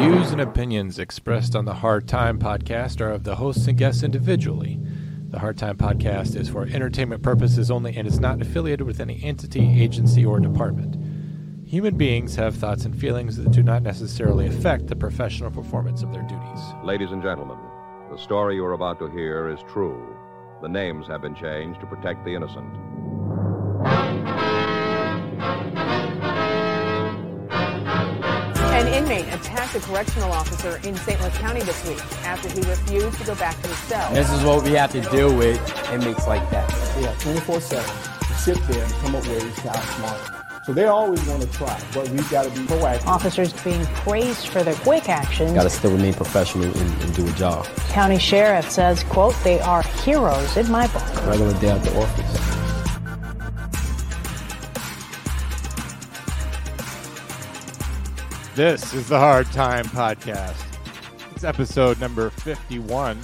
views and opinions expressed on the Hard Time podcast are of the hosts and guests individually. The Hard Time podcast is for entertainment purposes only and is not affiliated with any entity, agency, or department. Human beings have thoughts and feelings that do not necessarily affect the professional performance of their duties. Ladies and gentlemen, the story you're about to hear is true. The names have been changed to protect the innocent. Attacked a correctional officer in St. Louis County this week after he refused to go back to his cell. This is what we have to deal with inmates like that. Yeah, 24 7 to sit there and come up with ways to outsmart. So they always want to try, but we've got to be proactive. Officers being praised for their quick actions. Got to still remain professional and, and, do a job. County Sheriff says, quote, they are heroes in my book. Regular day at the office. This is the Hard Time Podcast. It's episode number 51.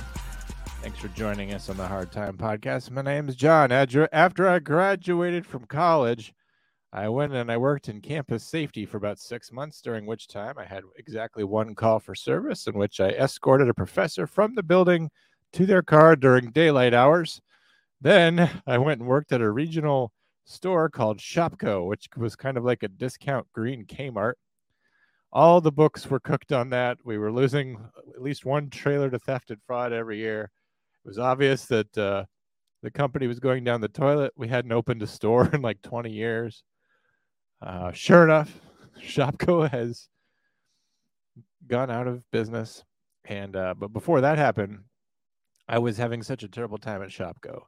Thanks for joining us on the Hard Time Podcast. My name is Jon. After I graduated from college, I went and I worked in campus safety for about six months, during which time I had exactly one call for service in which I escorted a professor from the building to their car during daylight hours. Then I went and worked at a regional store called Shopko, which was kind of like a discount green Kmart. All the books were cooked on that. We were losing at least one trailer to theft and fraud every year. It was obvious that uh, the company was going down the toilet. We hadn't opened a store in like 20 years. Uh, sure enough, Shopko has gone out of business. And uh, but before that happened, I was having such a terrible time at Shopko.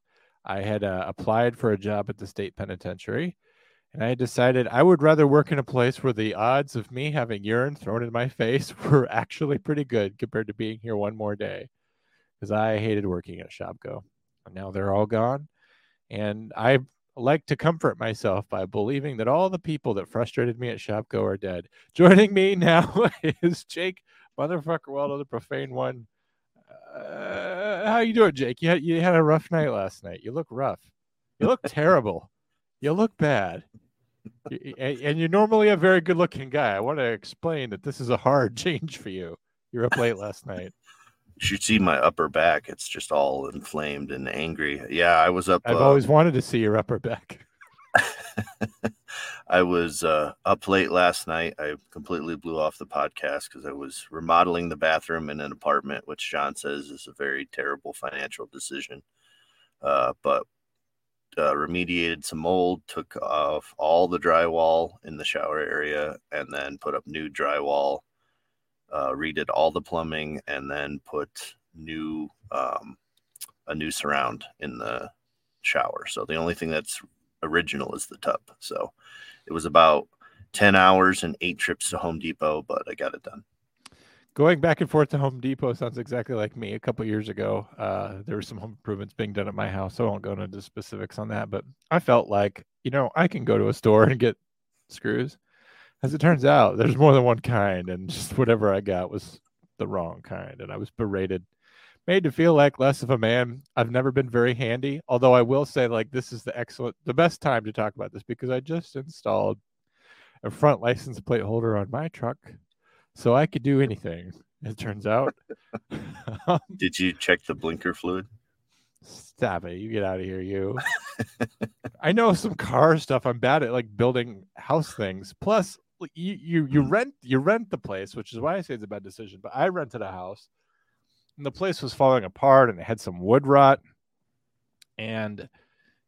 I had uh, applied for a job at the state penitentiary, and I decided I would rather work in a place where the odds of me having urine thrown in my face were actually pretty good compared to being here one more day, because I hated working at Shopko. And now they're all gone, and I like to comfort myself by believing that all the people that frustrated me at Shopko are dead. Joining me now is Jake, motherfucker Waldo, the profane one. Uh, how you doing, Jake? You had you had a rough night last night. You look rough. You look terrible. You look bad. And you're normally a very good-looking guy. I want to explain that this is a hard change for you. You're up late last night you should see my upper back. It's just all inflamed and angry. Yeah, I was up. I've uh, always wanted to see your upper back. I was uh, up late last night. I completely blew off the podcast because I was remodeling the bathroom in an apartment, which Jon says is a very terrible financial decision. Uh, but uh, remediated some mold, took off all the drywall in the shower area, and then put up new drywall uh, redid all the plumbing, and then put new um, a new surround in the shower. So the only thing that's original is the tub. So it was about 10 hours and eight trips to Home Depot, but I got it done. Going back and forth to Home Depot sounds exactly like me. A couple years ago, uh, there were some home improvements being done at my house. So I won't go into specifics on that, but I felt like, you know, I can go to a store and get screws as it turns out, there's more than one kind, and just whatever I got was the wrong kind, and I was berated, made to feel like less of a man. I've never been very handy, although I will say, like, this is the excellent, the best time to talk about this because I just installed a front license plate holder on my truck, so I could do anything. It turns out. Did you check the blinker fluid? Stop it! You get out of here, you. I know some car stuff. I'm bad at like building house things. Plus, you you you mm-hmm. rent you rent the place, which is why I say it's a bad decision. But I rented a house, and the place was falling apart, and it had some wood rot, and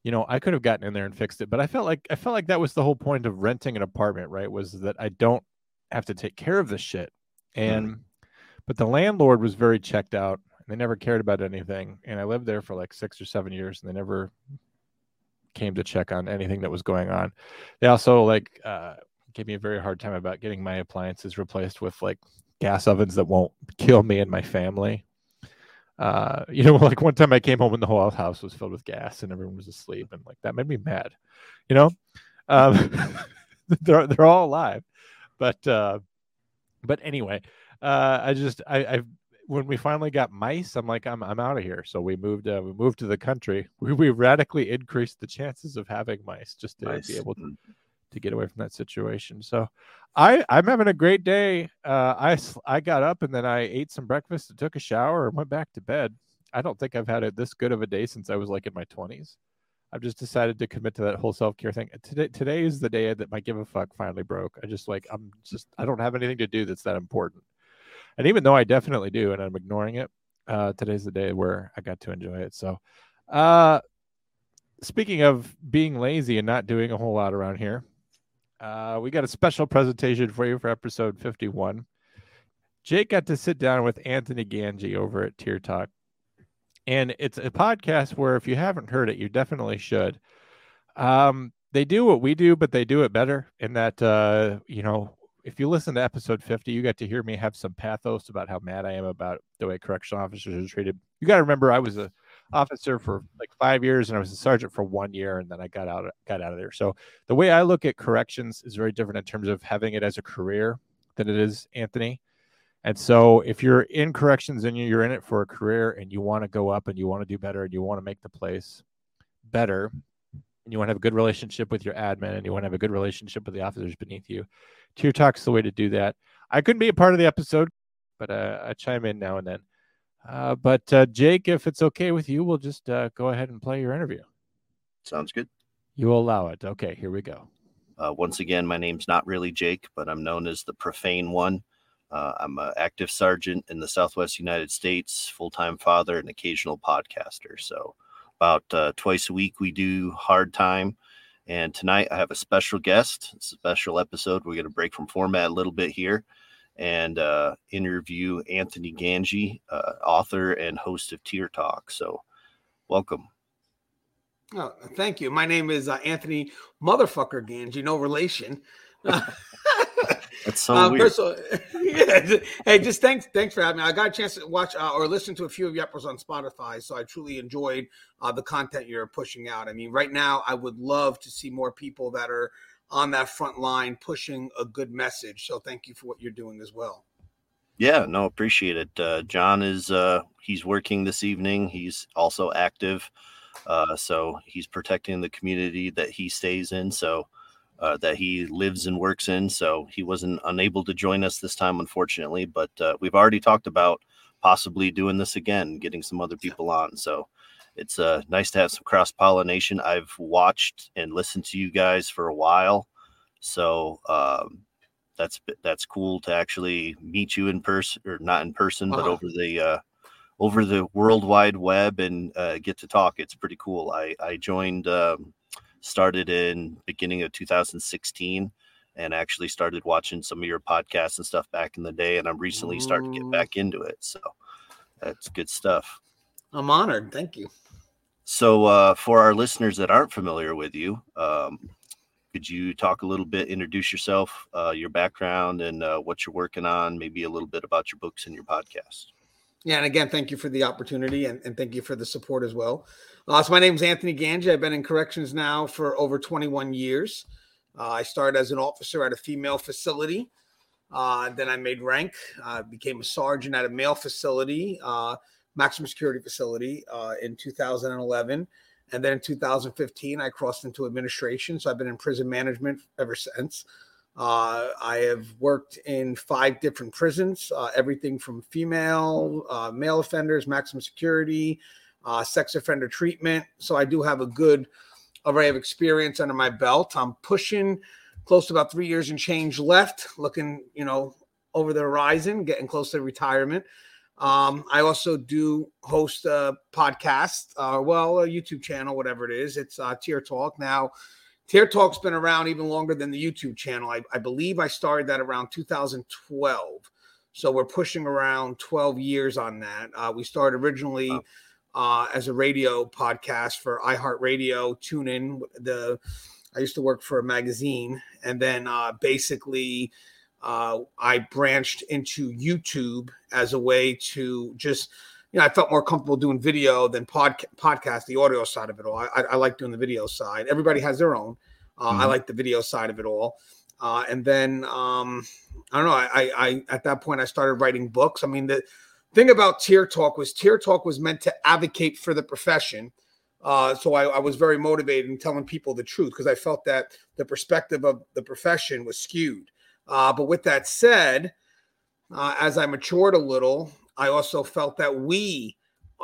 you know I could have gotten in there and fixed it, but I felt like I felt like that was the whole point of renting an apartment, right? Was that I don't have to take care of this shit, and mm. but the landlord was very checked out. They never cared about anything, and I lived there for like six or seven years, and they never came to check on anything that was going on. They also like uh, gave me a very hard time about getting my appliances replaced with like gas ovens that won't kill me and my family. Uh, you know, like one time I came home and the whole house was filled with gas and everyone was asleep, and like that made me mad. You know, um, they're they're all alive, but uh, but anyway, uh, I just I I've when we finally got mice, I'm like, I'm I'm out of here. So we moved uh, we moved to the country. We we radically increased the chances of having mice just to nice. be able to, to get away from that situation. So I I'm having a great day. Uh, I I got up and then I ate some breakfast and took a shower and went back to bed. I don't think I've had it this good of a day since I was like in my 20s. I've just decided to commit to that whole self care thing. Today today is the day that my give a fuck finally broke. I just like I'm just I don't have anything to do that's that important. And even though I definitely do and I'm ignoring it, uh, today's the day where I got to enjoy it. So, uh, speaking of being lazy and not doing a whole lot around here, uh, we got a special presentation for you for episode 51. Jake got to sit down with Anthony Gangi over at Tier Talk. And it's a podcast where if you haven't heard it, you definitely should. Um, they do what we do, but they do it better in that, uh, you know, if you listen to episode 50, you got to hear me have some pathos about how mad I am about the way correctional officers are treated. You got to remember, I was a officer for like five years and I was a sergeant for one year, and then I got out got out of there. So the way I look at corrections is very different in terms of having it as a career than it is Anthony. And so if you're in corrections and you're in it for a career and you want to go up and you want to do better and you want to make the place better and you want to have a good relationship with your admin and you want to have a good relationship with the officers beneath you, Tier Talk's the way to do that. I couldn't be a part of the episode, but uh, I chime in now and then. Uh, but uh, Jake, if it's okay with you, we'll just uh, go ahead and play your interview. Sounds good. You will allow it. Okay, here we go. Uh, once again, my name's not really Jake, but I'm known as the Profane One. Uh, I'm an active sergeant in the Southwest United States, full time father, and occasional podcaster. So, about uh, twice a week, we do Hard Time. And tonight, I have a special guest, a special episode. We're going to break from format a little bit here and uh, interview Anthony Gangi, uh, author and host of Tier Talk. So, welcome. Oh, thank you. My name is uh, Anthony Motherfucker Gangi, no relation. That's so Uh, weird. all- yeah, hey, just thanks, thanks for having me. I got a chance to watch uh, or listen to a few of your episodes on Spotify, so I truly enjoyed uh, the content you're pushing out. I mean, right now, I would love to see more people that are on that front line pushing a good message. So, thank you for what you're doing as well. Yeah, no, appreciate it. Uh, Jon is uh, he's working this evening. He's also active, uh, so he's protecting the community that he stays in. So uh, that he lives and works in. So he wasn't unable to join us this time, unfortunately. But uh, we've already talked about possibly doing this again, getting some other people on. So it's uh, nice to have some cross pollination. I've watched and listened to you guys for a while, so um, that's that's cool to actually meet you in person or not in person, but Uh-huh. over the uh, over the World Wide Web and uh, get to talk. It's pretty cool. I I joined. Um, started in beginning of 2016 and actually started watching some of your podcasts and stuff back in the day and i'm recently starting to get back into it so that's good stuff I'm honored. Thank you. so uh, for our listeners that aren't familiar with you um, could you talk a little bit introduce yourself uh, your background and uh, what you're working on maybe a little bit about your books and your podcast Yeah, and again, thank you for the opportunity and, and thank you for the support as well. Uh, so my name is Anthony Gangi. I've been in corrections now for over 21 years. Uh, I started as an officer at a female facility. Uh, then I made rank, uh, became a sergeant at a male facility, uh, maximum security facility uh, in 2011. And then in 2015, I crossed into administration. So I've been in prison management ever since. Uh, I have worked in five different prisons, everything from female, male offenders, maximum security, uh, sex offender treatment. So I do have a good array of experience under my belt. I'm pushing close to about three years and change left, looking, you know, over the horizon, getting close to retirement. Um, I also do host a podcast, uh, well, a YouTube channel, whatever it is. It's uh, Tier Talk. Now, Tier Talk's been around even longer than the YouTube channel. I, I believe I started that around 2012. So we're pushing around 12 years on that. Uh, we started originally uh, as a radio podcast for iHeartRadio, TuneIn. The I used to work for a magazine, and then uh, basically uh, I branched into YouTube as a way to just you know, I felt more comfortable doing video than pod, podcast, the audio side of it all. I, I, I like doing the video side. Everybody has their own. Uh, I Mhm. like the video side of it all. Uh, and then um, I don't know. I, I, I at that point I started writing books. I mean, the thing about Tier Talk was Tier Talk was meant to advocate for the profession, Uh, so I, I, was very motivated in telling people the truth because I felt that the perspective of the profession was skewed. Uh, but with that said, uh, as I matured a little, I also felt that we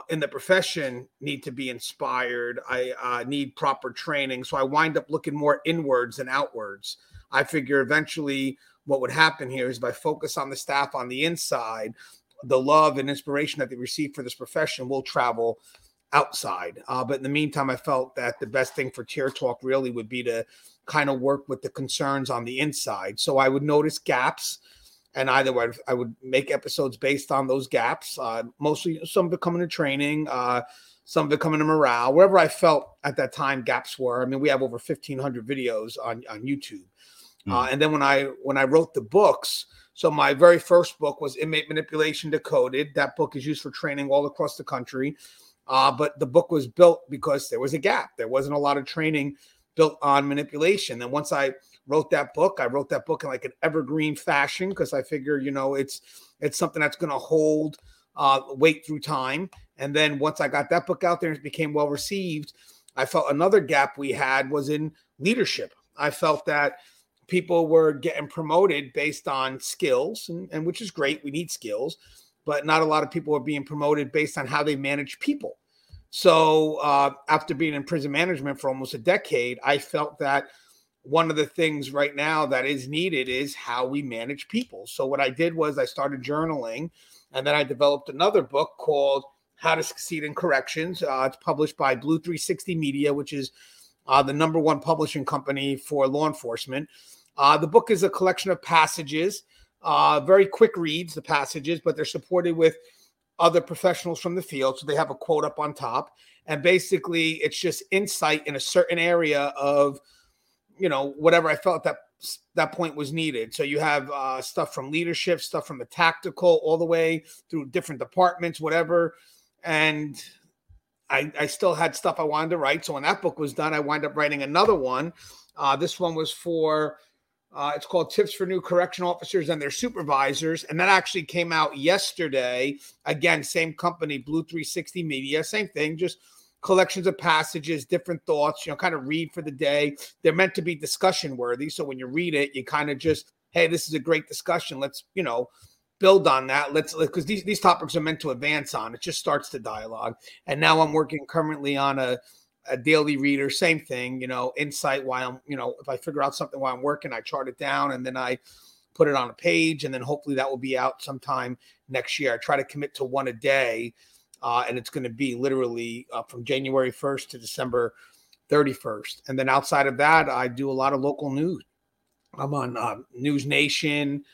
in the profession need to be inspired. I uh, need proper training. So I wind up looking more inwards than outwards. I figure eventually what would happen here is by focus on the staff on the inside, the love and inspiration that they receive for this profession will travel outside. Uh, but in the meantime, I felt that the best thing for Tier Talk really would be to kind of work with the concerns on the inside. So I would notice gaps and either I, I would make episodes based on those gaps. Uh, mostly some of it coming to training, uh, some of it coming to morale, wherever I felt at that time gaps were. I mean, we have over fifteen hundred videos on on YouTube, mm. uh, and then when I when I wrote the books. So my very first book was Inmate Manipulation Decoded. That book is used for training all across the country. Uh, but the book was built because there was a gap. There wasn't a lot of training built on manipulation. And once I wrote that book. I wrote that book in like an evergreen fashion because I figure, you know, it's it's something that's going to hold uh, weight through time. And then once I got that book out there and it became well received, I felt another gap we had was in leadership. I felt that people were getting promoted based on skills, and, and which is great. We need skills, but not a lot of people are being promoted based on how they manage people. So uh, after being in prison management for almost a decade, I felt that one of the things right now that is needed is how we manage people. So what I did was I started journaling, and then I developed another book called How to Succeed in Corrections. Uh, it's published by Blue 360 Media, which is uh, the number one publishing company for law enforcement. Uh, the book is a collection of passages, uh, very quick reads, the passages, but they're supported with other professionals from the field. So they have a quote up on top. And basically, it's just insight in a certain area of you know whatever I felt that that point was needed. So you have uh, stuff from leadership, stuff from the tactical, all the way through different departments, whatever. And I, I still had stuff I wanted to write. So when that book was done, I wind up writing another one. Uh, this one was for uh, it's called Tips for New Correction Officers and Their Supervisors. And that actually came out yesterday. Again, same company, Blue 360 Media, same thing, just collections of passages, different thoughts, you know, kind of read for the day. They're meant to be discussion worthy. So when you read it, you kind of just, hey, this is a great discussion. Let's, you know, build on that. Let's because these these topics are meant to advance on. It just starts the dialogue. And now I'm working currently on a a daily reader, same thing, you know, insight while I'm, you know, if I figure out something while I'm working, I chart it down and then I put it on a page and then hopefully that will be out sometime next year. I try to commit to one a day uh, and it's going to be literally uh, from January 1st to December 31st. And then outside of that, I do a lot of local news. I'm on uh, News Nation,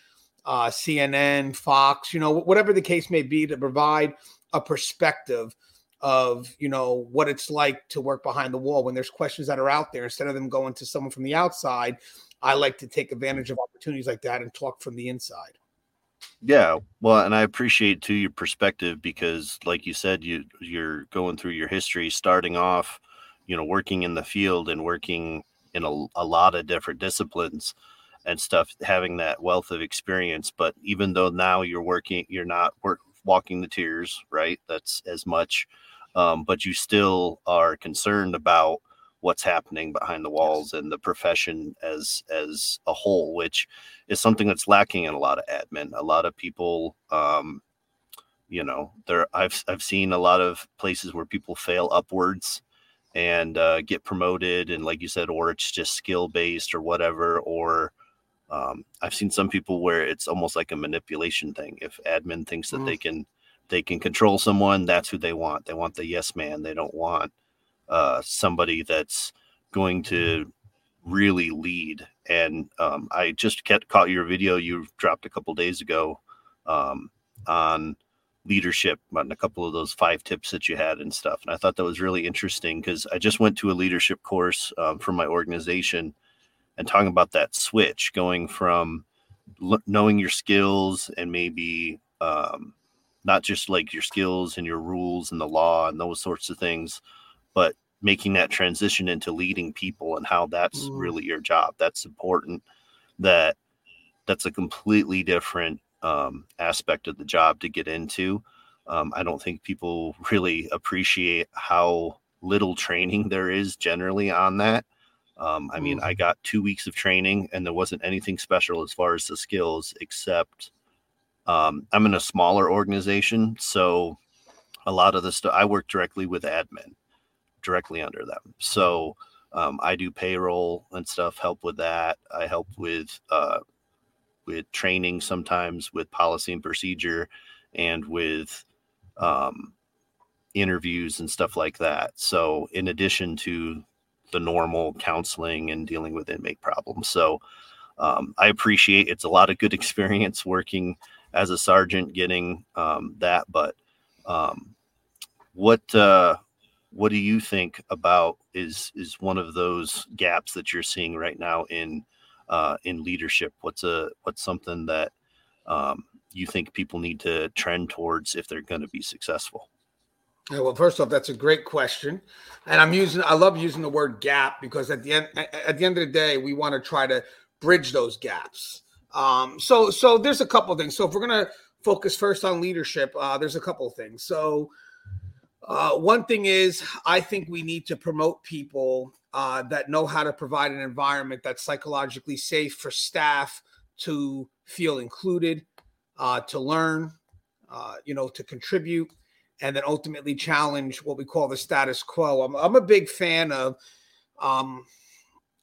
uh, CNN, Fox, you know, whatever the case may be, to provide a perspective of you know what it's like to work behind the wall. When there's questions that are out there instead of them going to someone from the outside i like to take advantage of opportunities like that and talk from the inside. Yeah, well, and I appreciate too your perspective because, like you said, you you're going through your history, starting off, you know, working in the field and working in a, a lot of different disciplines and stuff, having that wealth of experience. But even though now you're working, you're not work walking the tiers, right? That's as much, um, but you still are concerned about what's happening behind the walls and the profession as as a whole which is something that's lacking in a lot of admin a lot of people um you know there i've i've seen a lot of places where people fail upwards and uh, get promoted and like you said or it's just skill based or whatever or um, i've seen some people where it's almost like a manipulation thing if admin thinks that mm. they can they can control someone that's who they want they want the yes man they don't want uh, somebody that's going to really lead. And um, I just kept, caught your video you dropped a couple days ago um, on leadership on a couple of those five tips that you had and stuff. And I thought that was really interesting because I just went to a leadership course um, for my organization and talking about that switch going from l- knowing your skills and maybe um, not just like your skills and your rules and the law and those sorts of things, but making that transition into leading people and how that's mm. really your job. That's important. That that's a completely different um, aspect of the job to get into. Um, I don't think people really appreciate how little training there is generally on that. Um, I mean, Mm. I got two weeks of training and there wasn't anything special as far as the skills, except um, I'm in a smaller organization. So a lot of the stuff I work directly with admin, directly under them. So um, I do payroll and stuff, help with that. I help with uh, with training sometimes with policy and procedure and with um, interviews and stuff like that. So in addition to the normal counseling and dealing with inmate problems. So um, I appreciate it's a lot of good experience working as a sergeant, getting um, that. But um, what uh, what do you think about is is one of those gaps that you're seeing right now in uh, in leadership? What's a what's something that um, you think people need to trend towards if they're going to be successful? Yeah, well, first off, that's a great question, and I'm using. I love using the word gap because at the end, at the end of the day, we want to try to bridge those gaps. Um, so, so there's a couple of things. So, if we're gonna focus first on leadership, uh, there's a couple of things. So, uh, one thing is, I think we need to promote people uh, that know how to provide an environment that's psychologically safe for staff to feel included, uh, to learn, uh, you know, to contribute and then ultimately challenge what we call the status quo. I'm, I'm a big fan of um,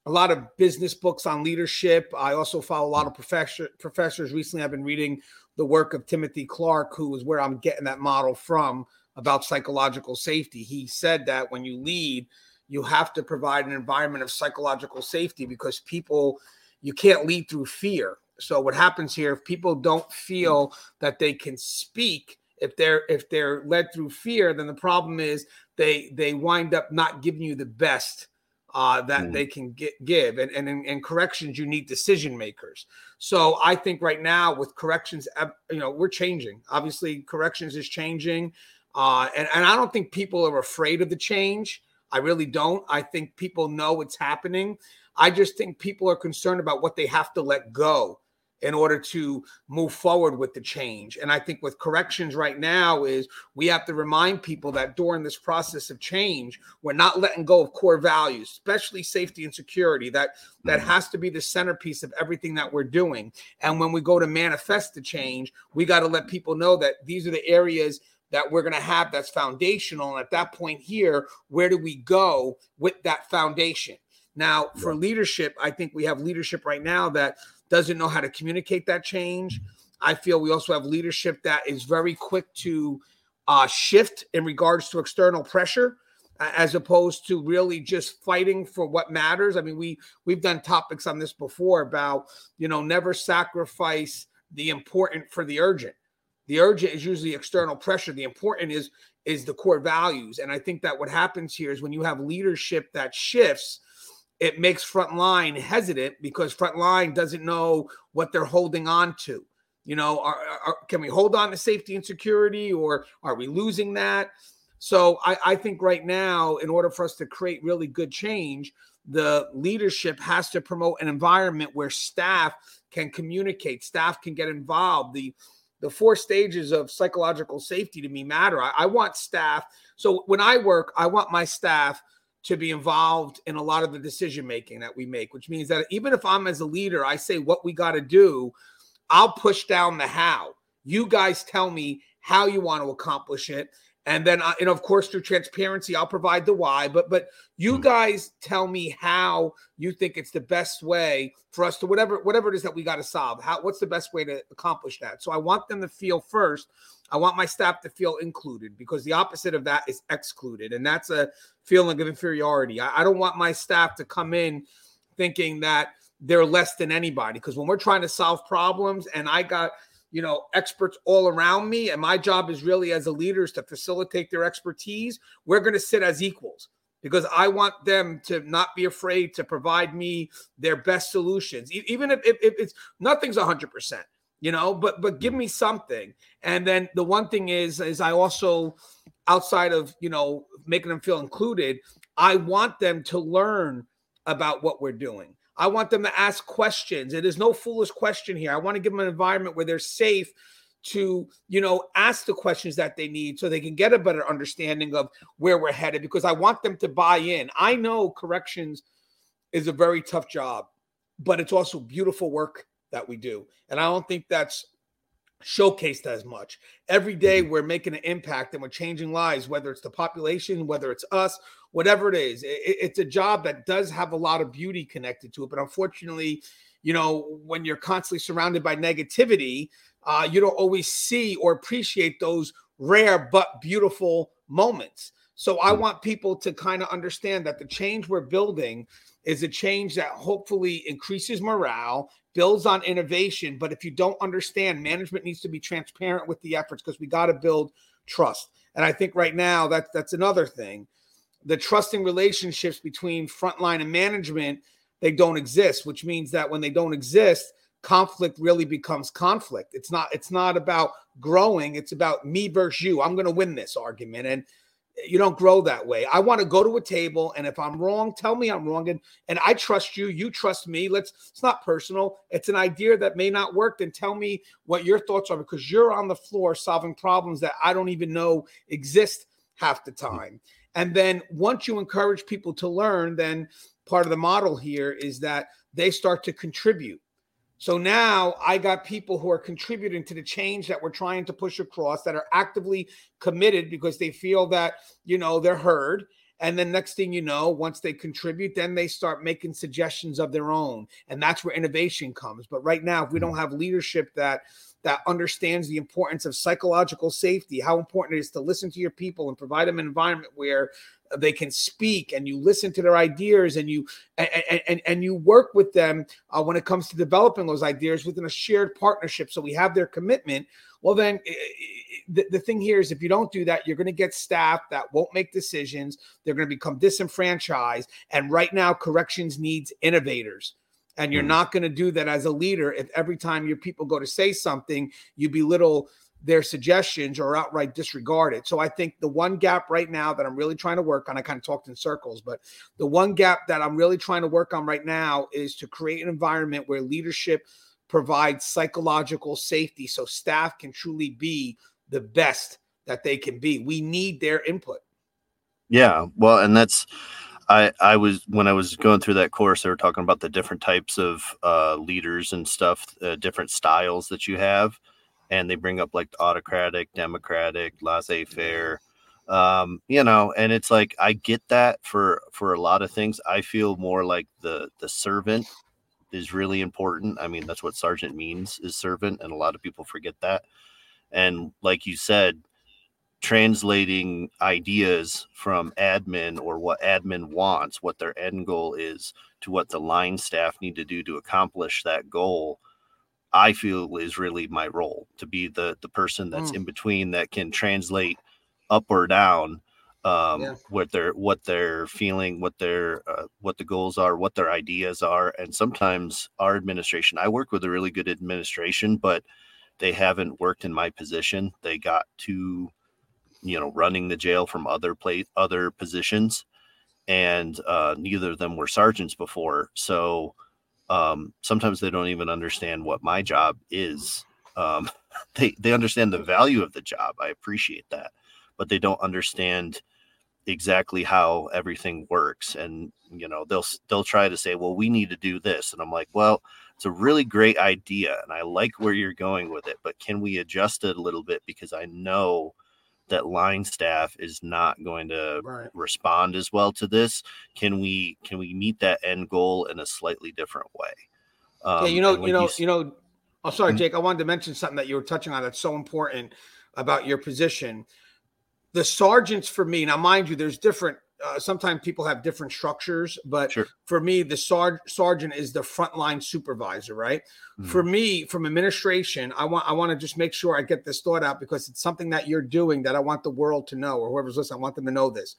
a lot of business books on leadership. I also follow a lot of professor, professors. Recently, I've been reading the work of Timothy Clark, who is where I'm getting that model from about psychological safety. He said that when you lead, you have to provide an environment of psychological safety because people, you can't lead through fear. So what happens here, if people don't feel that they can speak, if they're if they're led through fear then the problem is they they wind up not giving you the best uh, that Mm. they can get, give. And, and in, corrections you need decision makers. So i think right now with corrections you know we're changing. Obviously corrections is changing uh, and, and i don't think people are afraid of the change. I really don't. I think people know it's happening. I just think people are concerned about what they have to let go in order to move forward with the change. And I think with corrections right now is we have to remind people that during this process of change, we're not letting go of core values, especially safety and security. That that mm. has to be the centerpiece of everything that we're doing. And when we go to manifest the change, we got to let people know that these are the areas that we're going to have that's foundational. And at that point here, where do we go with that foundation? Now, for leadership, I think we have leadership right now that doesn't know how to communicate that change. I feel we also have leadership that is very quick to uh, shift in regards to external pressure, as opposed to really just fighting for what matters. I mean, we we've done topics on this before about you know never sacrifice the important for the urgent. The urgent is usually external pressure. The important is is the core values. And I think that what happens here is when you have leadership that shifts, it makes frontline hesitant because frontline doesn't know what they're holding on to. You know, are, are, can we hold on to safety and security, or are we losing that? So I, I think right now, in order for us to create really good change, the leadership has to promote an environment where staff can communicate, staff can get involved. The the four stages of psychological safety to me matter. I, I want staff. So when I work, I want my staff to be involved in a lot of the decision making that we make, which means that even if I'm as a leader, I say what we got to do, I'll push down the how. You guys tell me how you want to accomplish it. And then, I, and of course, through transparency, I'll provide the why. But but you mm. guys tell me how you think it's the best way for us to whatever whatever it is that we got to solve. How what's the best way to accomplish that? So I want them to feel first. I want my staff to feel included because the opposite of that is excluded, and that's a feeling of inferiority. I, I don't want my staff to come in thinking that they're less than anybody because when we're trying to solve problems and I got you know experts all around me and my job is really as a leader is to facilitate their expertise we're going to sit as equals because i want them to not be afraid to provide me their best solutions even if, if, if it's nothing's 100% you know but but give mm. me something. And then the one thing is is i also outside of you know making them feel included i want them to learn about what we're doing. I want them to ask questions. it is no foolish question here. I want to give them an environment where they're safe to you know ask the questions that they need so they can get a better understanding of where we're headed because i want them to buy in. I know corrections is a very tough job but it's also beautiful work that we do. And i don't think that's showcased as much. Every day we're making an impact and we're changing lives whether it's the population whether it's us whatever it is. It, it's a job that does have a lot of beauty connected to it. But unfortunately you know when you're constantly surrounded by negativity uh, you don't always see or appreciate those rare but beautiful moments. So I hmm. want people to kind of understand that the change we're building is a change that hopefully increases morale, builds on innovation. But if you don't understand, management needs to be transparent with the efforts because we got to build trust. And I think right now that that's another thing. The trusting relationships between frontline and management, they don't exist, which means that when they don't exist, conflict really becomes conflict. It's not it's not about growing, it's about me versus you. I'm to win this argument and you don't grow that way. I want to go to a table and if I'm wrong, tell me I'm wrong and and I trust you, you trust me. Let's it's not personal. It's an idea that may not work then tell me what your thoughts are because you're on the floor solving problems that I don't even know exist half the time. And then once you encourage people to learn, then part of the model here is that they start to contribute so now I got people who are contributing to the change that we're trying to push across that are actively committed because they feel that, you know, they're heard. And then next thing you know, once they contribute, then they start making suggestions of their own. And that's where innovation comes. But right now, if we don't mm-hmm. have leadership that that understands the importance of psychological safety, how important it is to listen to your people and provide them an environment where they can speak and you listen to their ideas and you and and, and you work with them uh, when it comes to developing those ideas within a shared partnership so we have their commitment. Well then the, the thing here is if you don't do that you're going to get staff that won't make decisions. They're going to become disenfranchised. And right now corrections needs innovators and you're mm. not going to do that as a leader if every time your people go to say something you belittle their suggestions or outright disregard it. So I think the one gap right now that I'm really trying to work on, I kind of talked in circles, but the one gap that I'm really trying to work on right now is to create an environment where leadership provides psychological safety so staff can truly be the best that they can be. We need their input. Yeah, well, and that's I I was when I was going through that course, they were talking about the different types of uh, leaders and stuff, uh, different styles that you have and they bring up like autocratic, democratic, laissez-faire. Um, you know, and it's like I get that for for a lot of things. I feel more like the the servant is really important. I mean, that's what sergeant means is servant, and a lot of people forget that. And like you said, translating ideas from admin or what admin wants, what their end goal is, to what the line staff need to do to accomplish that goal I feel is really my role to be the the person that's mm. in between that can translate up or down um, yeah. what they're what they're feeling, what their uh, what the goals are, what their ideas are, and sometimes our administration. I work with a really good administration, but they haven't worked in my position. They got to, you know, running the jail from other place other positions, and uh, neither of them were sergeants before, so um, sometimes they don't even understand what my job is. Um, they they understand the value of the job. I appreciate that, but they don't understand exactly how everything works. And you know, they'll they'll try to say, "Well, we need to do this," and I'm like, "Well." It's a really great idea, and I like where you're going with it. But can we adjust it a little bit? Because I know that line staff is not going to right. respond as well to this can we can we meet that end goal in a slightly different way um, yeah you know you know you, you know oh sorry mm-hmm. jake i wanted to mention something that you were touching on that's so important about your position the sergeants for me now mind you there's different uh, sometimes people have different structures, but sure. for me, the sar- sergeant is the frontline supervisor, right? Mm-hmm. For me, from administration, I want I want to just make sure I get this thought out because it's something that you're doing that I want the world to know, or whoever's listening, I want them to know this.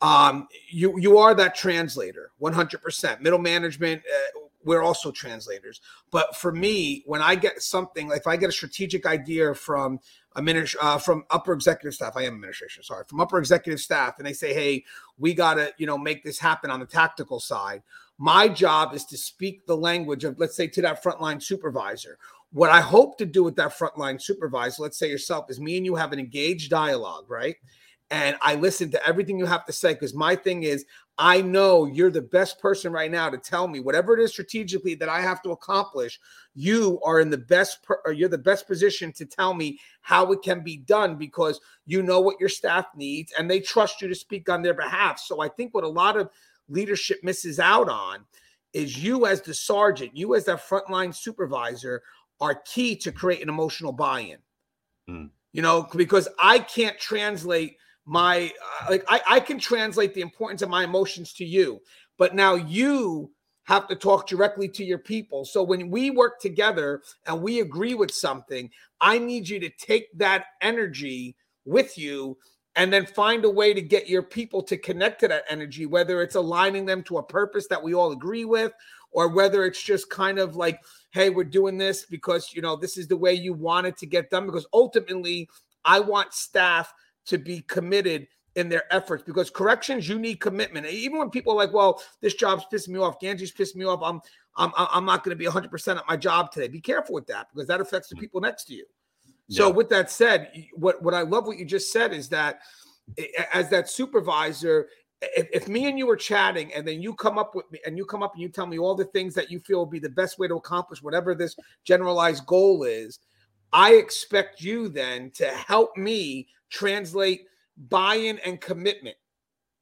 Um, you you are that translator, 100%. Middle management, uh, we're also translators. But for me, when I get something, if I get a strategic idea from administ- uh, from upper executive staff, I am administration, sorry, from upper executive staff, and they say, hey, we got to, you know, make this happen on the tactical side. My job is to speak the language of, let's say, to that frontline supervisor. What I hope to do with that frontline supervisor, let's say yourself, is me and you have an engaged dialogue, right? And I listen to everything you have to say because my thing is, I know you're the best person right now to tell me whatever it is strategically that I have to accomplish. You are in the best, per, or you're the best position to tell me how it can be done because you know what your staff needs and they trust you to speak on their behalf. So I think what a lot of leadership misses out on is you as the sergeant, you as that frontline supervisor are key to create an emotional buy-in. Mm. You know, because I can't translate my uh, like I, I can translate the importance of my emotions to you, but now you have to talk directly to your people. So when we work together and we agree with something, I need you to take that energy with you and then find a way to get your people to connect to that energy, whether it's aligning them to a purpose that we all agree with, or whether it's just kind of like, hey, we're doing this because you know this is the way you want it to get done. Because ultimately, I want staff to be committed in their efforts because corrections you need commitment. Even when people are like well this job's pissing me off gangi's pissing me off i'm i'm i'm not going to be 100% at my job today. Be careful with that because that affects the mm. people next to you. So with that said what what i love what you just said is that as that supervisor if, if me and you are chatting and then you come up with me and you come up and you tell me all the things that you feel will be the best way to accomplish whatever this generalized goal is i expect you then to help me translate buy-in and commitment.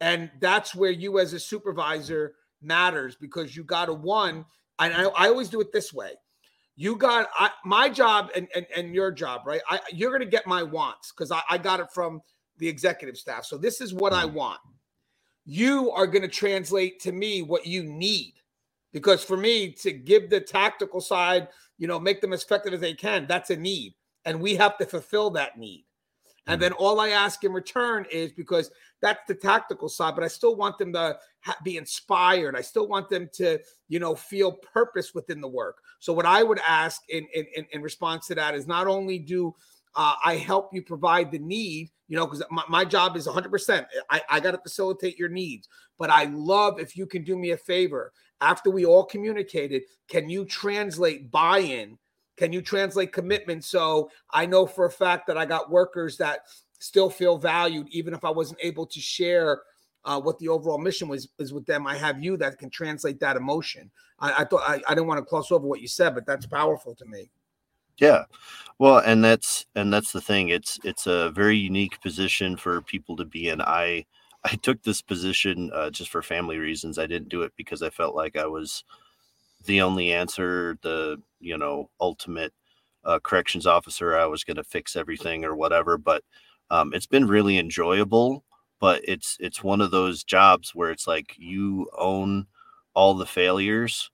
And that's where you as a supervisor matters because you got to one and I, I always do it this way. You got I, my job and, and and your job right? I, you're going to get my wants because I, I got it from the executive staff. So this is what i hmm. want. You are going to translate to me what you need because for me to give the tactical side you know make them as effective as they can that's a need and we have to fulfill that need and then all I ask in return is because that's the tactical side, but I still want them to ha- be inspired. I still want them to, you know, feel purpose within the work. So what I would ask in in, in, in response to that is not only do uh, I help you provide the need, you know, because my, my job is 100%. I, I got to facilitate your needs. But I love if you can do me a favor. After we all communicated, can you translate buy in? Can you translate commitment? So I know for a fact that I got workers that still feel valued, even if I wasn't able to share uh, what the overall mission was is with them. I have you that can translate that emotion. I, I thought I, I didn't want to gloss over what you said, but that's powerful to me. Yeah. Well, and that's and that's the thing. It's it's a very unique position for people to be in. I I took this position uh, just for family reasons. I didn't do it because I felt like I was the only answer, the you know ultimate uh, corrections officer. I was going to fix everything or whatever. But um, it's been really enjoyable. But it's it's one of those jobs where it's like you own all the failures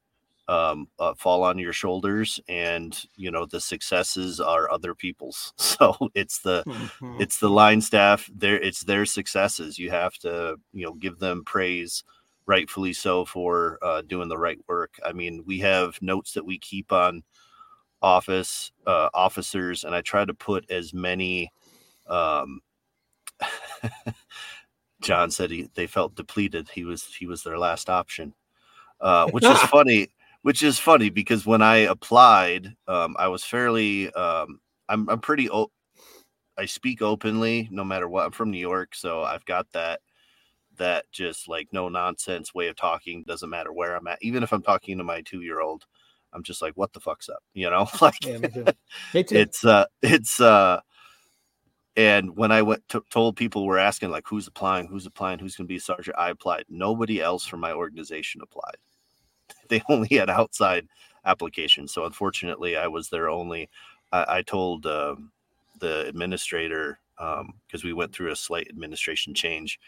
um, uh, fall on your shoulders and you know the successes are other people's. So it's the Mm-hmm. it's the line staff there it's their successes. You have to you know give them praise rightfully so for uh, doing the right work. I mean we have notes that we keep on office uh, officers and i try to put as many um john said he, they felt depleted. He was he was their last option uh, which is funny which is funny because when I applied, um, I was fairly, um, I'm, I'm pretty, o- I speak openly no matter what. I'm from New York, so I've got that, that just like no nonsense way of talking. Doesn't matter where I'm at. Even if I'm talking to my two year old, I'm just like, what the fuck's up? You know, like Yeah, me too. Me too. it's, uh, it's, uh, and when I went to, told people were asking like who's applying, who's applying, who's going to be a sergeant, I applied. Nobody else from my organization applied they only had outside applications. So unfortunately, I was their only. I, I told um, the administrator because we went through a slight administration change,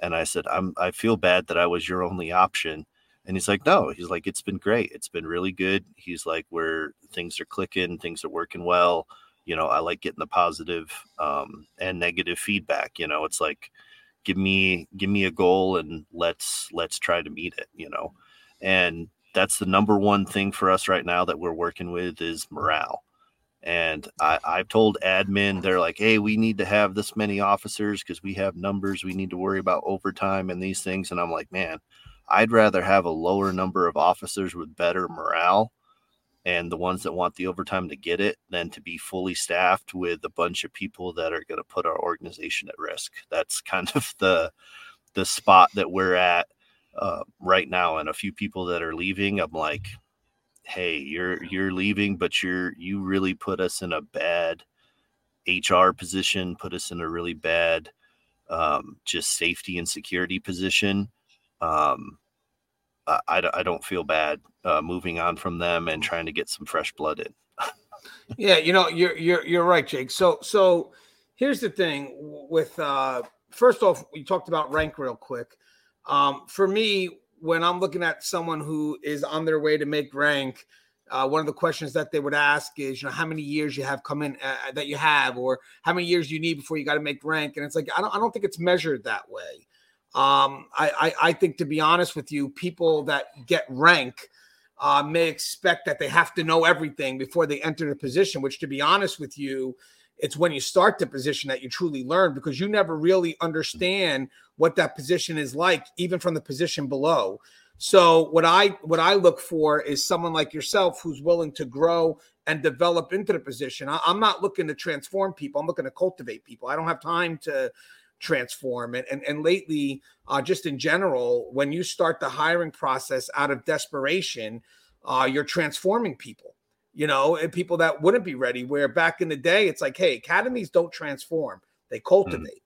and I said, "I'm. I feel bad that I was your only option." And he's like, "No." He's like, "It's been great. It's been really good." He's like, "Where things are clicking, things are working well." You know, I like getting the positive um, and negative feedback. You know, it's like, give me give me a goal and let's let's try to meet it. You know and that's the number one thing for us right now that we're working with is morale and I, i've told admin they're like hey we need to have this many officers because we have numbers we need to worry about overtime and these things and i'm like man i'd rather have a lower number of officers with better morale and the ones that want the overtime to get it than to be fully staffed with a bunch of people that are going to put our organization at risk. That's kind of the the spot that we're at uh, right now, and a few people that are leaving. I'm like, hey, you're you're leaving, but you're you really put us in a bad HR position, put us in a really bad um, just safety and security position. Um, I, I don't feel bad uh, moving on from them and trying to get some fresh blood in. yeah, you know, you're you're you're right, Jake. So so here's the thing with uh first off, we talked about rank real quick. Um, for me, when I'm looking at someone who is on their way to make rank, uh, one of the questions that they would ask is, you know, how many years you have come in uh, that you have, or how many years you need before you got to make rank. And it's like I don't, I don't think it's measured that way. Um, I, I, I think to be honest with you, people that get rank uh, may expect that they have to know everything before they enter the position. Which, to be honest with you, it's when you start the position that you truly learn because you never really understand what that position is like, even from the position below. So what I what I look for is someone like yourself who's willing to grow and develop into the position. I, am not looking to transform people. I'm looking to cultivate people. I don't have time to transform. And and, and lately, uh, just in general, when you start the hiring process out of desperation, uh, you're transforming people. You know, and people that wouldn't be ready. Where back in the day, it's like, hey, academies don't transform; they mm. cultivate. Mm.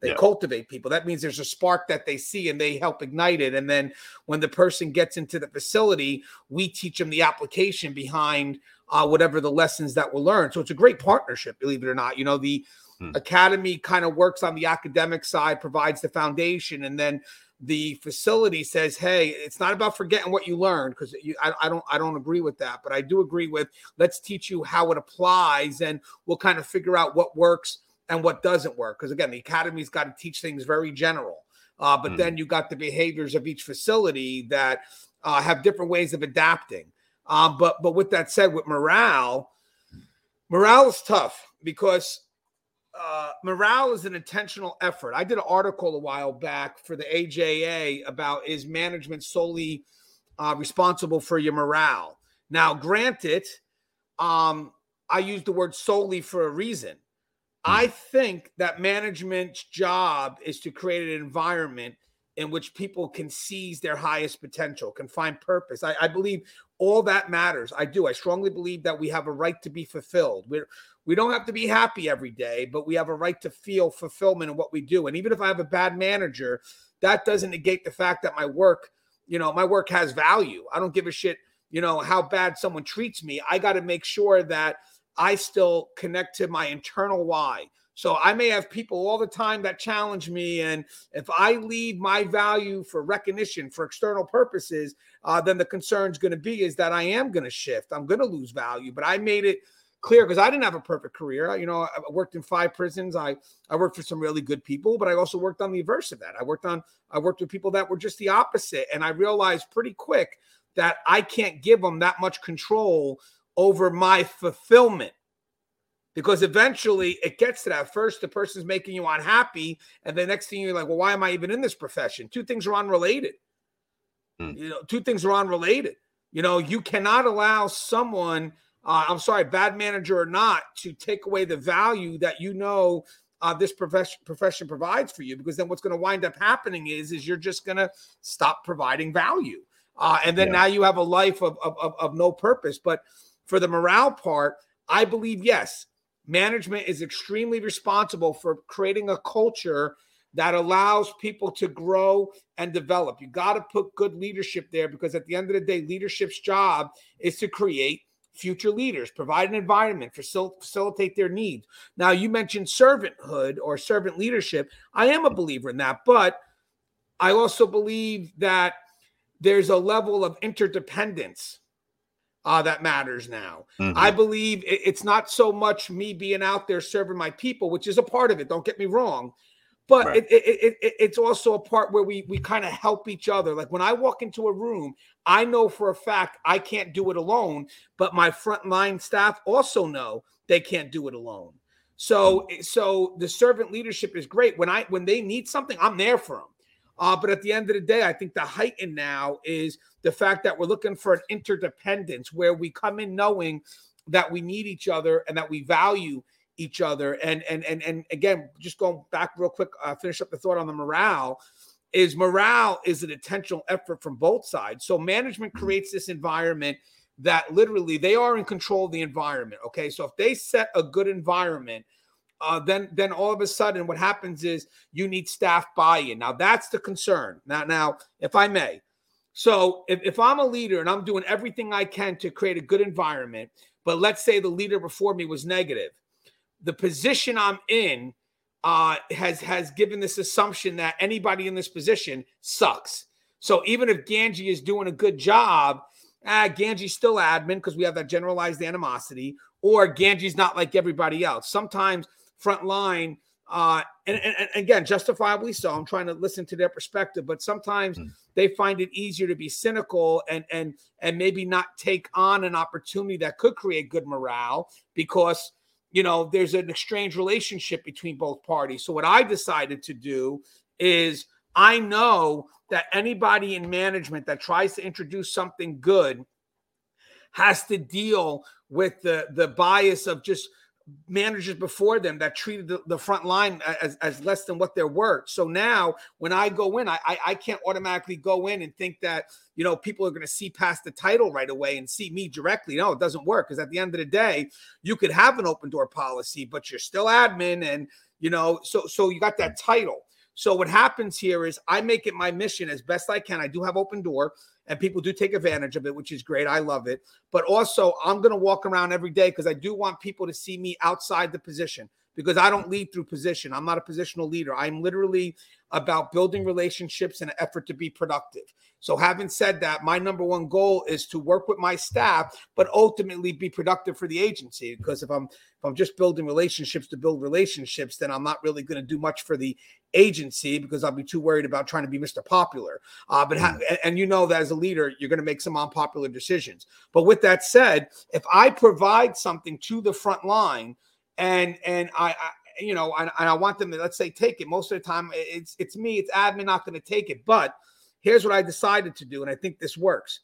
They yeah. cultivate people. That means there's a spark that they see and they help ignite it. And then when the person gets into the facility, we teach them the application behind uh, whatever the lessons that we'll learn. So it's a great partnership, believe it or not. You know, the hmm. academy kind of works on the academic side, provides the foundation, and then the facility says, "Hey, it's not about forgetting what you learned because I, I, don't I don't agree with that, but I do agree with let's teach you how it applies, and we'll kind of figure out what works." and what doesn't work. Because again, the academy's got to teach things very general. Uh, but mm. then you got the behaviors of each facility that uh, have different ways of adapting. Um, but but with that said, with morale, morale is tough because uh, morale is an intentional effort. I did an article a while back for the AJA about is management solely uh, responsible for your morale. Now, granted, um, I use the word solely for a reason. I hmm. think that management's job is to create an environment in which people can seize their highest potential, can find purpose. I, I, believe all that matters. I do. I strongly believe that we have a right to be fulfilled. We're, we don't have to be happy every day, but we have a right to feel fulfillment in what we do. And even if I have a bad manager, that doesn't negate the fact that my work, you know, my work has value. I don't give a shit, you know, how bad someone treats me. I got to make sure that I still connect to my internal why. So I may have people all the time that challenge me, and if I leave my value for recognition for external purposes, uh, then the concern is going to be is that I am going to shift. I'm going to lose value. But I made it clear because I didn't have a perfect career. You know, I worked in five prisons. I I worked for some really good people, but I also worked on the reverse of that. I worked on I worked with people that were just the opposite, and I realized pretty quick that I can't give them that much control over my fulfillment because eventually it gets to that. First, the person's making you unhappy, and the next thing you're like, well, why am I even in this profession? Two things are unrelated. Mm. You know, two things are unrelated. You know, you cannot allow someone, uh, I'm sorry, bad manager or not, to take away the value that you know uh, this profession profession provides for you. Because then what's going to wind up happening is, is you're just going to stop providing value, uh, and then yeah. now you have a life of, of, of, of no purpose. But for the morale part, I believe, yes, management is extremely responsible for creating a culture that allows people to grow and develop. You got to put good leadership there because at the end of the day, leadership's job is to create future leaders, provide an environment, facil- facilitate their needs. Now, you mentioned servanthood or servant leadership. I am a believer in that, but I also believe that there's a level of interdependence uh, that matters now. Mm-hmm. I believe it, it's not so much me being out there serving my people, which is a part of it. Don't get me wrong, but right. it, it, it, it's also a part where we we kind of help each other. Like when I walk into a room, I know for a fact I can't do it alone, but my frontline staff also know they can't do it alone. So mm-hmm. so the servant leadership is great. When I when they need something, I'm there for them. Uh, but at the end of the day, I think the heightened now is the fact that we're looking for an interdependence where we come in knowing that we need each other and that we value each other. And and and and again, just going back real quick, uh, finish up the thought on the morale. Is morale is an intentional effort from both sides. So management creates this environment that literally they are in control of the environment. Okay, so if they set a good environment uh, then then all of a sudden what happens is you need staff buy-in. Now that's the concern. Now, now, if I may. So if, if I'm a leader and I'm doing everything I can to create a good environment, but let's say the leader before me was negative, the position I'm in uh, has has given this assumption that anybody in this position sucks. So even if Gangi is doing a good job, ah, Gangi's still admin because we have that generalized animosity, or Gangi's not like everybody else. Sometimes front line. Uh, and, and, and, again, justifiably so. I'm trying to listen to their perspective, but sometimes mm. they find it easier to be cynical and and and maybe not take on an opportunity that could create good morale because you know there's an exchange relationship between both parties. So what I decided to do is I know that anybody in management that tries to introduce something good has to deal with the the bias of just managers before them that treated the, the, front line as, as less than what they're worth. So now when I go in, I, I, I can't automatically go in and think that, you know, people are going to see past the title right away and see me directly. No, it doesn't work. Because at the end of the day, you could have an open door policy, but you're still admin. And, you know, so, so you got that title. So what happens here is I make it my mission as best I can. I do have open door and people do take advantage of it, which is great. I love it. But also, I'm going to walk around every day because I do want people to see me outside the position because I don't lead through position. I'm not a positional leader. I'm literally about building relationships and an effort to be productive. So, having said that, my number one goal is to work with my staff, but ultimately be productive for the agency. Because if I'm if I'm just building relationships to build relationships, then I'm not really going to do much for the agency because I'll be too worried about trying to be Mr. Popular. Uh, but ha- mm. and you know that as a leader, you're going to make some unpopular decisions. But with that said, if I provide something to the front line, and and I, I you know, and, and I want them to let's say take it. Most of the time, it's it's me, it's admin not going to take it, but Here's what I decided to do, and I think this works.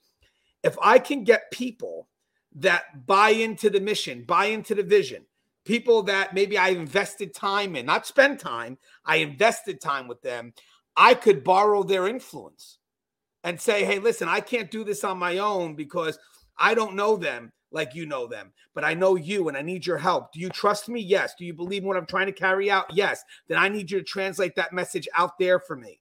If I can get people that buy into the mission, buy into the vision, people that maybe I invested time in, not spend time, I invested time with them, I could borrow their influence and say, hey, listen, I can't do this on my own because I don't know them like you know them, but I know you and I need your help. Do you trust me? Yes. Do you believe what I'm trying to carry out? Yes. Then I need you to translate that message out there for me.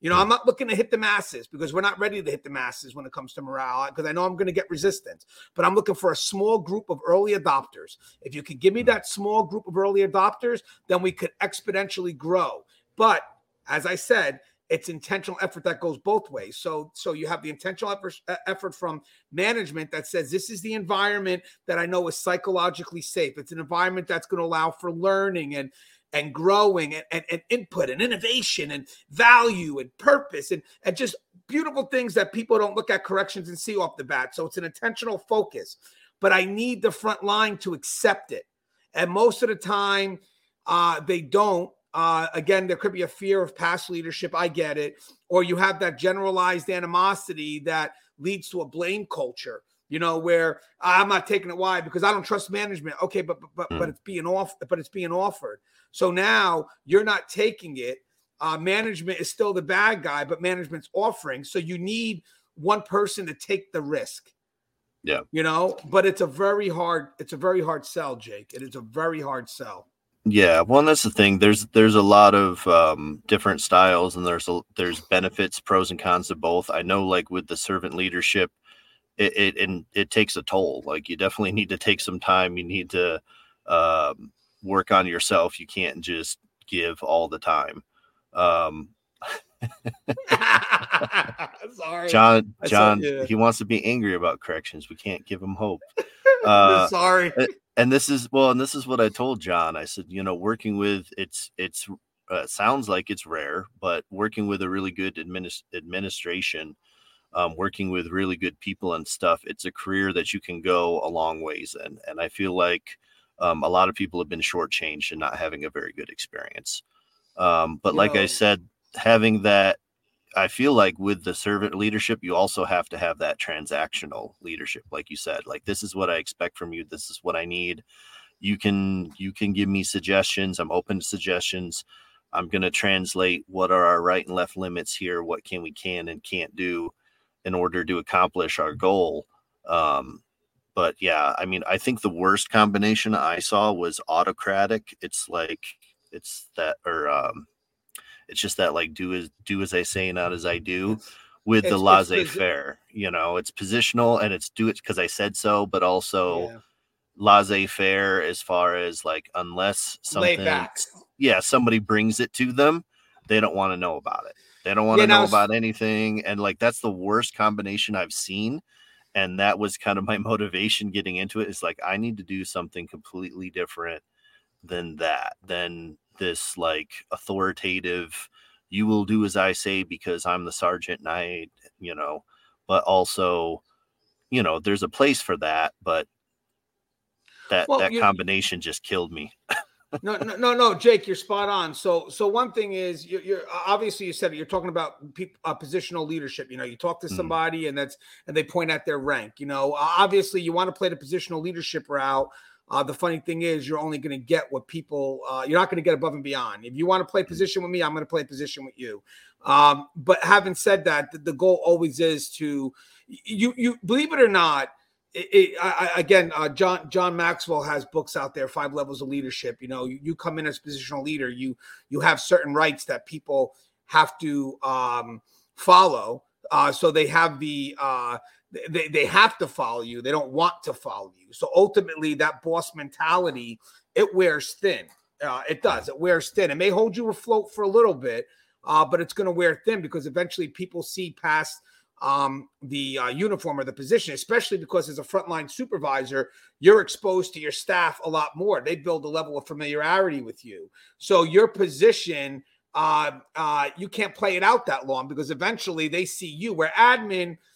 You know, I'm not looking to hit the masses because we're not ready to hit the masses when it comes to morale because I know I'm going to get resistance. But I'm looking for a small group of early adopters. If you could give me that small group of early adopters, then we could exponentially grow. But as I said, it's intentional effort that goes both ways. So, so you have the intentional effort, effort from management that says this is the environment that I know is psychologically safe. It's an environment that's going to allow for learning and and growing and, and, and, input and innovation and value and purpose and, and just beautiful things that people don't look at corrections and see off the bat. So it's an intentional focus. But I need the front line to accept it. And most of the time, uh, they don't. Uh, again, there could be a fear of past leadership. I get it. Or you have that generalized animosity that leads to a blame culture you know, where I'm not taking it. Why? Because I don't trust management. Okay, but but but, mm. but it's being off, but it's being offered. So now you're not taking it. Uh, management is still the bad guy, but management's offering. So you need one person to take the risk. Yeah. You know, but it's a very hard, it's a very hard sell, Jake. It is a very hard sell. Yeah, well, that's the thing. There's there's a lot of um, different styles, and there's a, there's benefits, pros and cons of both. I know, like with the servant leadership, it, it and it takes a toll. Like you definitely need to take some time. You need to um, work on yourself. You can't just give all the time. Um, Sorry, Jon. Jon, he wants to be angry about corrections. We can't give him hope. Uh, Sorry. And this is well, and this is what I told Jon. I said, you know, working with it's it's uh, sounds like it's rare, but working with a really good administ- administration, um, working with really good people and stuff, it's a career that you can go a long ways in. And I feel like um, a lot of people have been shortchanged and not having a very good experience. Um, but like I said, having that I feel like with the servant leadership, you also have to have that transactional leadership, like you said. Like this is what I expect from you. This is what I need. You can you can give me suggestions. I'm open to suggestions. I'm to translate what are our right and left limits here. What can we can and can't do in order to accomplish our goal. Um, but yeah, I mean, I think the worst combination I saw was autocratic. It's like it's that or um, it's just that like do as do as I say, not as I do. With the laissez faire, you know, it's positional and it's do it because I said so, but also yeah. laissez faire as far as like unless something, yeah, somebody brings it to them, they don't want to know about it. They don't want to yeah, know about anything, and like that's the worst combination I've seen. And that was kind of my motivation getting into it. Is like I need to do something completely different than that, than this like authoritative you will do as I say because I'm the sergeant and I, you know, but also, you know, there's a place for that, but that well, that combination just killed me. no, no, no, no, Jake, you're spot on. So, so one thing is, you're, you're obviously you said it. You're talking about people, uh, positional leadership. You know, you talk to mm. somebody mm. and that's and they point at their rank. You know, obviously you want to play the positional leadership route uh, the funny thing is, you're only going to get what people. Uh, you're not going to get above and beyond. If you want to play mm. position with me, I'm going to play position with you. Um, but having said that, the, the, goal always is to you. You believe it or not. It, it, I, again, uh, John John Maxwell has books out there, Five Levels of Leadership. You know, you, you come in as positional leader, you you have certain rights that people have to um, follow. Uh, so they have the uh, they, they have to follow you. They don't want to follow you. So ultimately, that boss mentality, it wears thin. Uh, it does. It wears thin. It may hold you afloat for a little bit, uh, but it's going to wear thin because eventually people see past um, the uh, uniform or the position, especially because as a frontline supervisor, you're exposed to your staff a lot more. They build a level of familiarity with you. So your position, uh, uh, you can't play it out that long because eventually they see you. Where admin –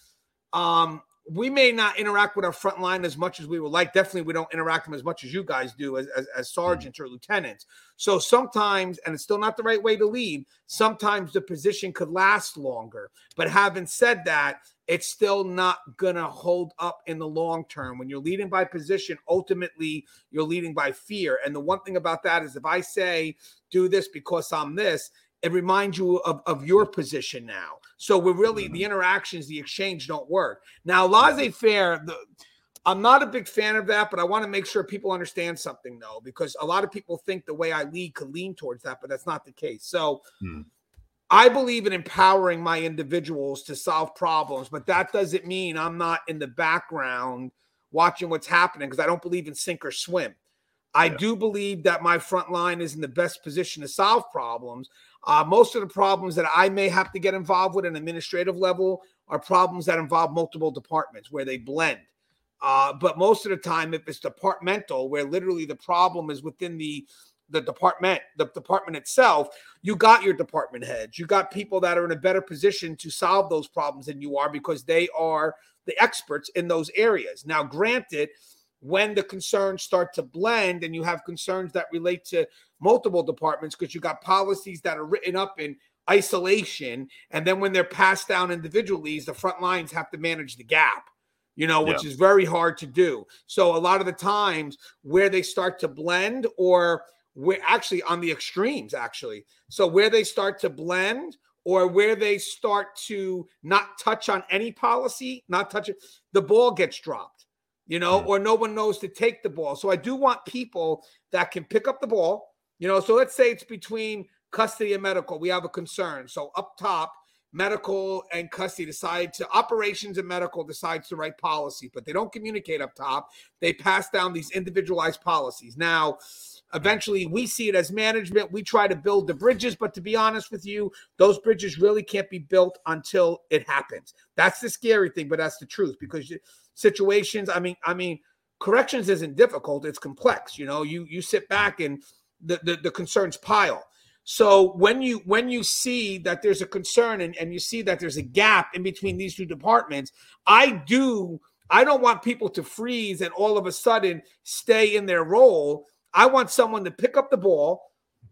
um, we may not interact with our front line as much as we would like. Definitely, we don't interact with them as much as you guys do as, as, as sergeants or lieutenants. So sometimes, and it's still not the right way to lead, sometimes the position could last longer. But having said that, it's still not going to hold up in the long term. When you're leading by position, ultimately, you're leading by fear. And the one thing about that is if I say, do this because I'm this, it reminds you of, of your position now. So we're really the mm-hmm. interactions, the exchange don't work. Now, laissez faire, I'm not a big fan of that, but I want to make sure people understand something though, because a lot of people think the way I lead could lean towards that, but that's not the case. So hmm. I believe in empowering my individuals to solve problems, but that doesn't mean I'm not in the background watching what's happening because I don't believe in sink or swim. I yeah. do believe that my front line is in the best position to solve problems. Uh, most of the problems that I may have to get involved with an administrative level are problems that involve multiple departments where they blend. Uh, but most of the time, if it's departmental, where literally the problem is within the the department, the department itself, you got your department heads. You got people that are in a better position to solve those problems than you are because they are the experts in those areas. Now, granted, when the concerns start to blend and you have concerns that relate to multiple departments because you got policies that are written up in isolation and then when they're passed down individually the front lines have to manage the gap you know which yeah. is very hard to do. So a lot of the times where they start to blend or we're actually on the extremes actually. So where they start to blend or where they start to not touch on any policy not touch it the ball gets dropped you know, or no one knows to take the ball. So I do want people that can pick up the ball. You know, so let's say it's between custody and medical. We have a concern. So up top, medical and custody decide to operations and medical decides to write policy, but they don't communicate up top. They pass down these individualized policies. Now, eventually we see it as management. We try to build the bridges, but to be honest with you, those bridges really can't be built until it happens. That's the scary thing, but that's the truth because situations. I mean, I mean, corrections isn't difficult; it's complex. You know, you you sit back and the the, the concerns pile. So when you when you see that there's a concern and, and you see that there's a gap in between these two departments, I do I don't want people to freeze and all of a sudden stay in their role. I want someone to pick up the ball,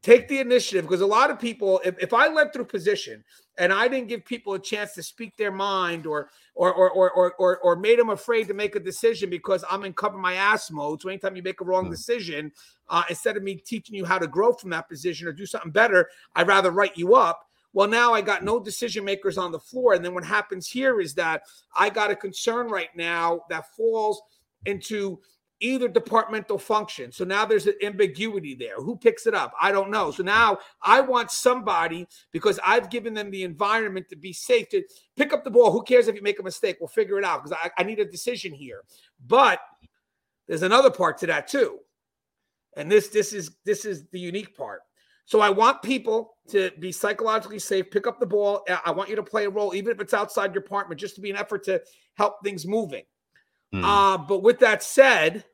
take the initiative because a lot of people if, if i led through position and i didn't give people a chance to speak their mind or or or or or, or, or made them afraid to make a decision because i'm in cover my ass mode. So anytime you make a wrong decision uh, instead of me teaching you how to grow from that position or do something better i'd rather write you up. Well now i got no decision makers on the floor. And then what happens here is that i got a concern right now that falls into either departmental function. So now there's an ambiguity there. Who picks it up? I don't know. So now I want somebody because I've given them the environment to be safe to pick up the ball. Who cares if you make a mistake? We'll figure it out because I, I, need a decision here. But there's another part to that too. And this this is this is the unique part. So I want people to be psychologically safe, pick up the ball. I want you to play a role, even if it's outside your apartment, just to be an effort to help things moving. Mm. Uh, but with that said,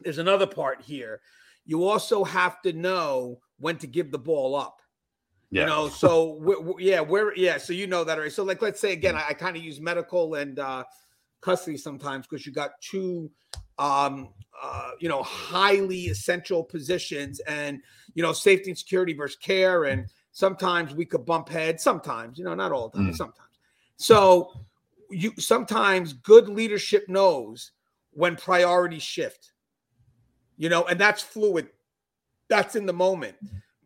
there's another part here. You also have to know when to give the ball up. Yeah. You know, so we're, we're, yeah, we're yeah. So you know that already. So like, let's say again, I, I kind of use medical and uh, custody sometimes because you got two, um, uh, you know, highly essential positions, and you know, safety and security versus care, and sometimes we could bump heads. Sometimes, you know, not all the time. Mm. Sometimes. So you sometimes good leadership knows when priorities shift you know, and that's fluid. That's in the moment.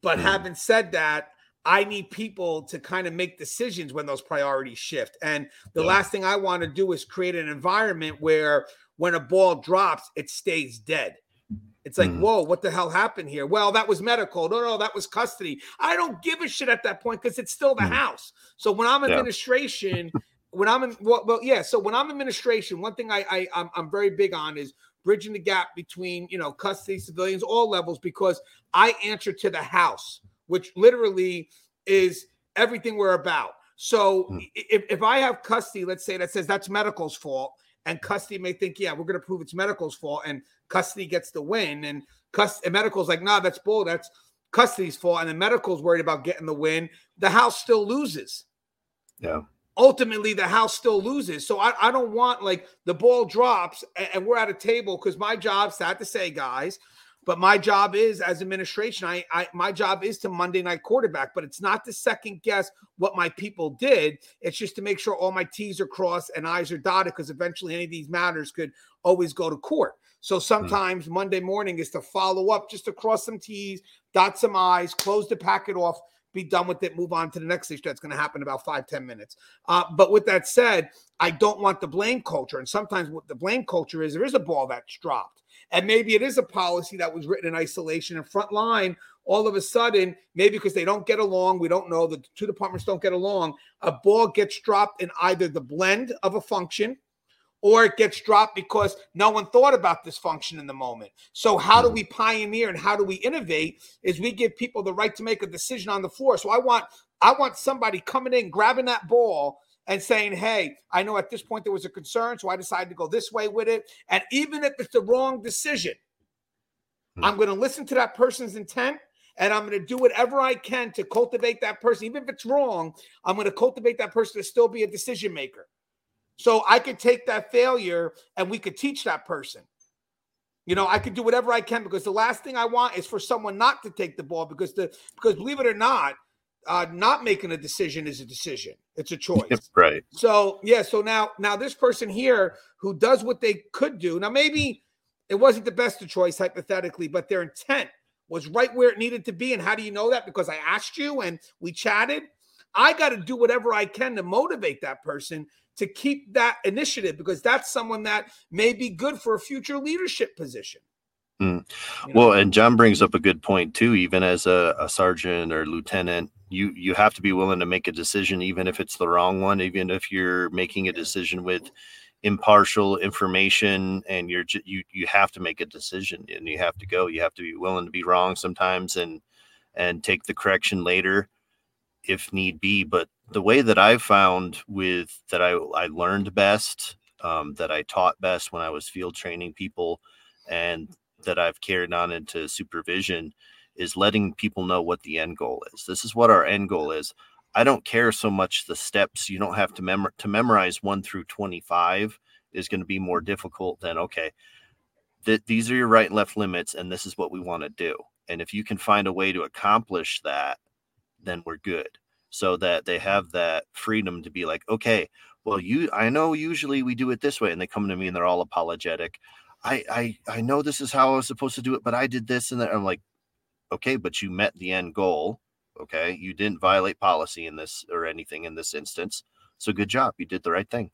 But mm-hmm. having said that, I need people to kind of make decisions when those priorities shift. And the yeah. last thing I want to do is create an environment where when a ball drops, it stays dead. It's like, mm. whoa, what the hell happened here? Well, that was medical. No, no, that was custody. I don't give a shit at that point because it's still the mm. house. So when I'm administration, when I'm in, well, well, yeah. So when I'm administration, one thing I, I I'm, I'm very big on is bridging the gap between you know custody civilians all levels because i answer to the house which literally is everything we're about so hmm. if, if i have custody let's say that says that's medical's fault and custody may think yeah we're going to prove it's medical's fault and custody gets the win and custody and medical's like nah that's bull that's custody's fault and the medical's worried about getting the win the house still loses yeah ultimately the house still loses. So I, I don't want like the ball drops and, and we're at a table because my job, sad to say, guys, but my job is as administration, I, I my job is to Monday night quarterback, but it's not to second guess what my people did. It's just to make sure all my T's are crossed and I's are dotted because eventually any of these matters could always go to court. So hmm. sometimes mm-hmm. Monday morning is to follow up, just to cross some T's, dot some I's, close the packet off be done with it, move on to the next issue that's going to happen in about five ten minutes. Uh, but with that said, I don't want the blame culture. And sometimes what the blame culture is, there is a ball that's dropped. And maybe it is a policy that was written in isolation and front line. All of a sudden, maybe because they don't get along, we don't know, the two departments don't get along, a ball gets dropped in either the blend of a function or it gets dropped because no one thought about this function in the moment. So, how do we pioneer and how do we innovate? Is we give people the right to make a decision on the floor. So, I want I want somebody coming in, grabbing that ball and saying, Hey, I know at this point there was a concern, so I decided to go this way with it. And even if it's the wrong decision. I'm going to listen to that person's intent and I'm going to do whatever I can to cultivate that person. Even if it's wrong, I'm going to cultivate that person to still be a decision maker. So I could take that failure and we could teach that person. You know, I could do whatever I can because the last thing I want is for someone not to take the ball because the because believe it or not, uh, not making a decision is a decision. It's a choice. right. So yeah. So now now this person here who does what they could do. Now maybe it wasn't the best of choice hypothetically, but their intent was right where it needed to be. And how do you know that? Because I asked you and we chatted. I got to do whatever I can to motivate that person to keep that initiative because that's someone that may be good for a future leadership position. Mm. You know? Well, and Jon brings up a good point too. Even as a, a, sergeant or lieutenant, you you have to be willing to make a decision, even if it's the wrong one. Even if you're making a decision with impartial information, and you're you you have to make a decision, and you have to go. You have to be willing to be wrong sometimes, and and take the correction later if need be. But the way that I found with that I, I learned best, um, that I taught best when I was field training people, and that I've carried on into supervision is letting people know what the end goal is. This is what our end goal is. I don't care so much the steps. You don't have to memor to memorize one through 25 is going to be more difficult than okay. Th- these are your right and left limits, and this is what we want to do And if you can find a way to accomplish that, then we're good. So that they have that freedom to be like, okay, well, you I know usually we do it this way, and they come to me and they're all apologetic. I I I know this is how I was supposed to do it, but I did this and that. I'm like, okay, but you met the end goal. Okay, you didn't violate policy in this or anything in this instance. So good job, you did the right thing.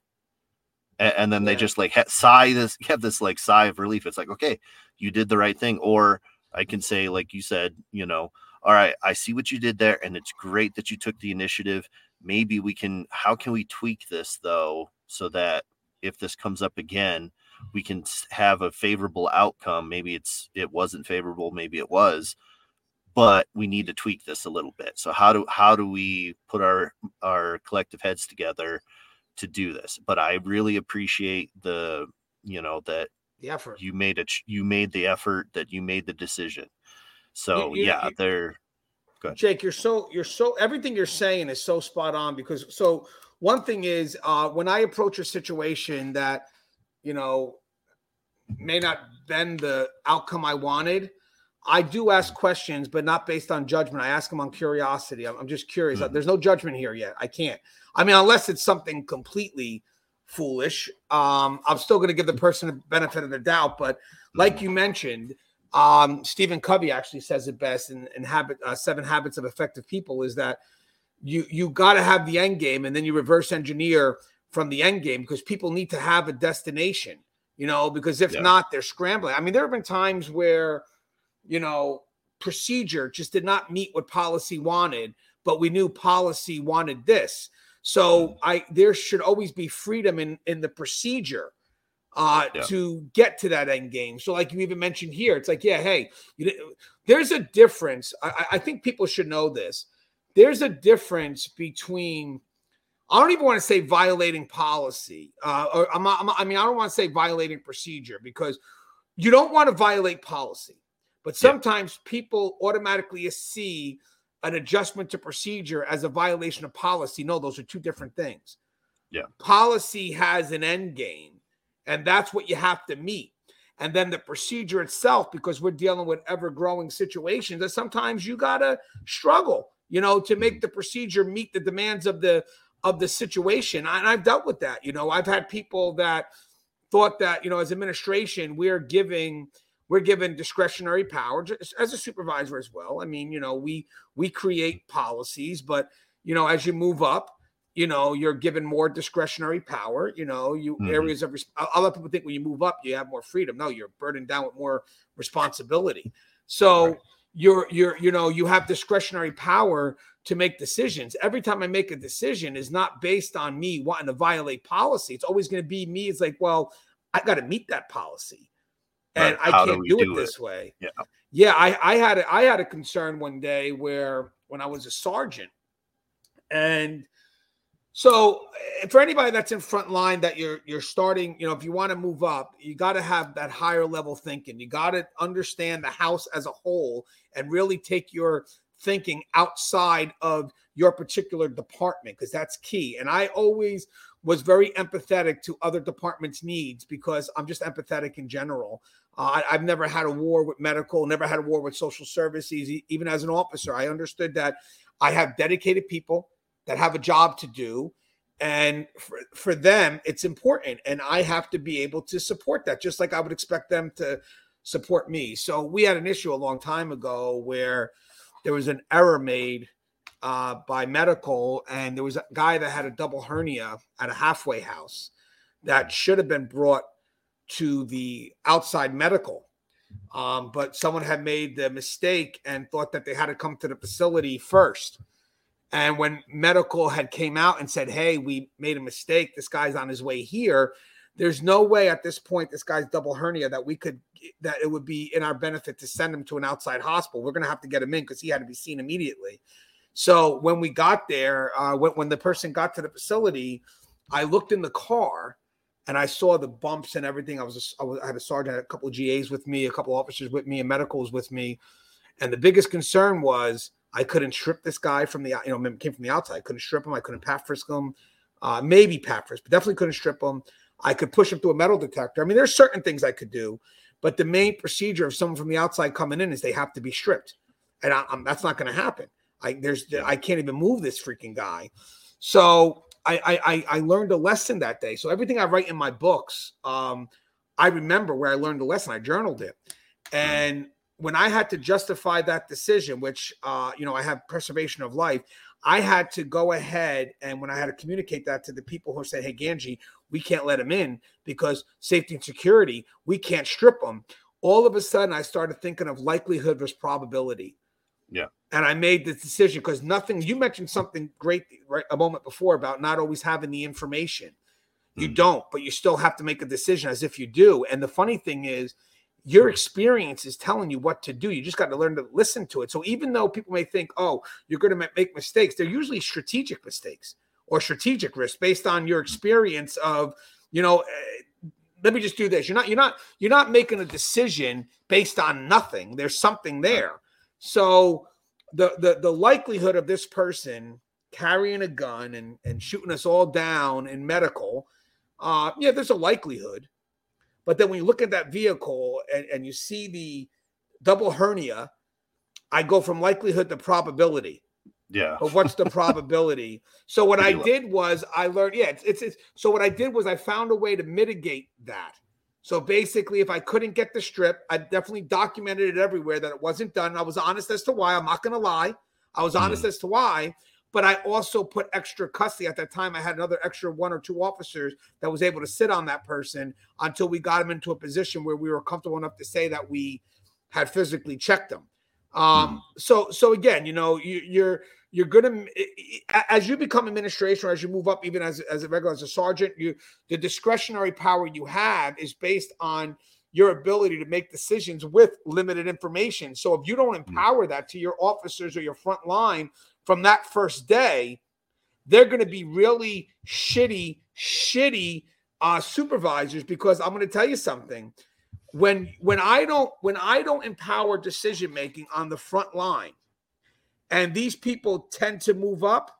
And, and then they just like ha- sigh this, have this like sigh of relief. It's like, okay, you did the right thing. Or I can say, like you said, you know, all right, I see what you did there, and it's great that you took the initiative. Maybe we can. How can we tweak this though, so that if this comes up again, we can have a favorable outcome. Maybe it's it wasn't favorable, maybe it was, but we need to tweak this a little bit. So how do how do we put our our collective heads together to do this? But I really appreciate the you know that The effort. you made it you made the effort that you made the decision. So you- yeah, you- they're good. Jake, you're so you're so everything you're saying is so spot on because so one thing is uh when I approach a situation that you know may not been the outcome I wanted, I do ask questions, but not based on judgment. I ask them on curiosity. I'm, I'm just curious. Mhm. There's no judgment here yet. I can't. I mean, unless it's something completely foolish, um, I'm still going to give the person the benefit of the doubt. But like you mentioned, um, Stephen Covey actually says it best in, in habit uh, seven habits of effective people is that you you got to have the end game and then you reverse engineer from the end game because people need to have a destination you know because if Yeah. not they're scrambling. I mean there have been times where you know procedure just did not meet what policy wanted but we knew policy wanted this. So i there should always be freedom in in the procedure uh Yeah. to get to that end game so like you even mentioned here it's like yeah hey you, there's a difference I, I- think people should know this there's a difference between I don't even want to say violating policy. Uh, or I'm, I'm, I mean, I don't want to say violating procedure because you don't want to violate policy. But Yeah. sometimes people automatically see an adjustment to procedure as a violation of policy. No, those are two different things. Yeah. Policy has an end game, and that's what you have to meet. And then the procedure itself, because we're dealing with ever growing situations, that sometimes you got to struggle, you know, to make the procedure meet the demands of the of the situation. And I've dealt with that. You know, I've had people that thought that, you know, as administration, we're giving we're given discretionary power as a supervisor as well. I mean, you know, we we create policies, but you know, as you move up, you know, you're given more discretionary power. You know, you Mhm. areas of a lot of people think when you move up, you have more freedom. No, you're burdened down with more responsibility. So Right. you're you're you know you have discretionary power to make decisions. Every time I make a decision is not based on me wanting to violate policy. It's always going to be me. It's like, well, I got to meet that policy, and Right. I can't do, do it it? this way. Yeah. Yeah, I, I had a, I had a concern one day where when I was a sergeant, and so eh, for anybody that's in front line that you're you're starting, you know, if you want to move up, you got to have that higher level thinking. You got to understand the house as a whole and really take your thinking outside of your particular department because that's key. And I always was very empathetic to other departments' needs because I'm just empathetic in general. Uh, I, I've never had a war with medical, never had a war with social services. Even as an officer, I understood that I have dedicated people that have a job to do. And for, for them, it's important. And I have to be able to support that, just like I would expect them to support me. So we had an issue a long time ago where there was an error made uh, by medical, and there was a guy that had a double hernia at a halfway house that should have been brought to the outside medical. Um, but someone had made the mistake and thought that they had to come to the facility first. And when medical had came out and said, "Hey, we made a mistake. This guy's on his way here." There's no way at this point this guy's double hernia that we could that it would be in our benefit to send him to an outside hospital. We're going to have to get him in because he had to be seen immediately. So when we got there, uh, when, when the person got to the facility, I looked in the car and I saw the bumps and everything. I was, a, I was I had a sergeant, a couple of GAs with me, a couple of officers with me, and medicals with me. And the biggest concern was I couldn't strip this guy from the you know came from the outside. I couldn't strip him. I couldn't pat frisk him. Uh, maybe pat frisk, but definitely couldn't strip him. I could push him through a metal detector. I mean, there's certain things I could do, But the main procedure of someone from the outside coming in is they have to be stripped, and I, I'm, that's not going to happen. I there's I can't even move this freaking guy. So I, I I learned a lesson that day. So everything I write in my books, um, I remember where I learned the lesson. I journaled it, and when I had to justify that decision, which uh, you know I have preservation of life, I had to go ahead and when I had to communicate that to the people who said, "Hey, Gangi, we can't let him in because safety and security, we can't strip him." All of a sudden, I started thinking of likelihood versus probability. Yeah. And I made the decision because nothing, you mentioned something great right a moment before about not always having the information. You Mm. don't, but you still have to make a decision as if you do. And the funny thing is, your experience is telling you what to do. You just got to learn to listen to it. So even though people may think, oh, you're going to make mistakes, they're usually strategic mistakes or strategic risks based on your experience of, you know, eh, let me just do this. You're not, you're not, you're not making a decision based on nothing. There's something there. So the the the likelihood of this person carrying a gun and and shooting us all down in medical, uh, yeah, there's a likelihood. But then when you look at that vehicle and, and you see the double hernia, I go from likelihood to probability. Yeah. But what's the probability? So what I did was I learned, yeah, it's, it's it's so what I did was I found a way to mitigate that. So basically, if I couldn't get the strip, I definitely documented it everywhere that it wasn't done. I was honest as to why. I'm not going to lie. I was hmm. honest as to why. But I also put extra custody at that time. I had another extra one or two officers that was able to sit on that person until we got him into a position where we were comfortable enough to say that we had physically checked them. Um, so so again, you know, you, you're you're gonna as you become administration or as you move up, even as as a regular as a sergeant, you the discretionary power you have is based on your ability to make decisions with limited information. So if you don't empower that to your officers or your front line from that first day, they're going to be really shitty, shitty uh, supervisors because I'm going to tell you something. When when I don't when I don't empower decision making on the front line, and these people tend to move up,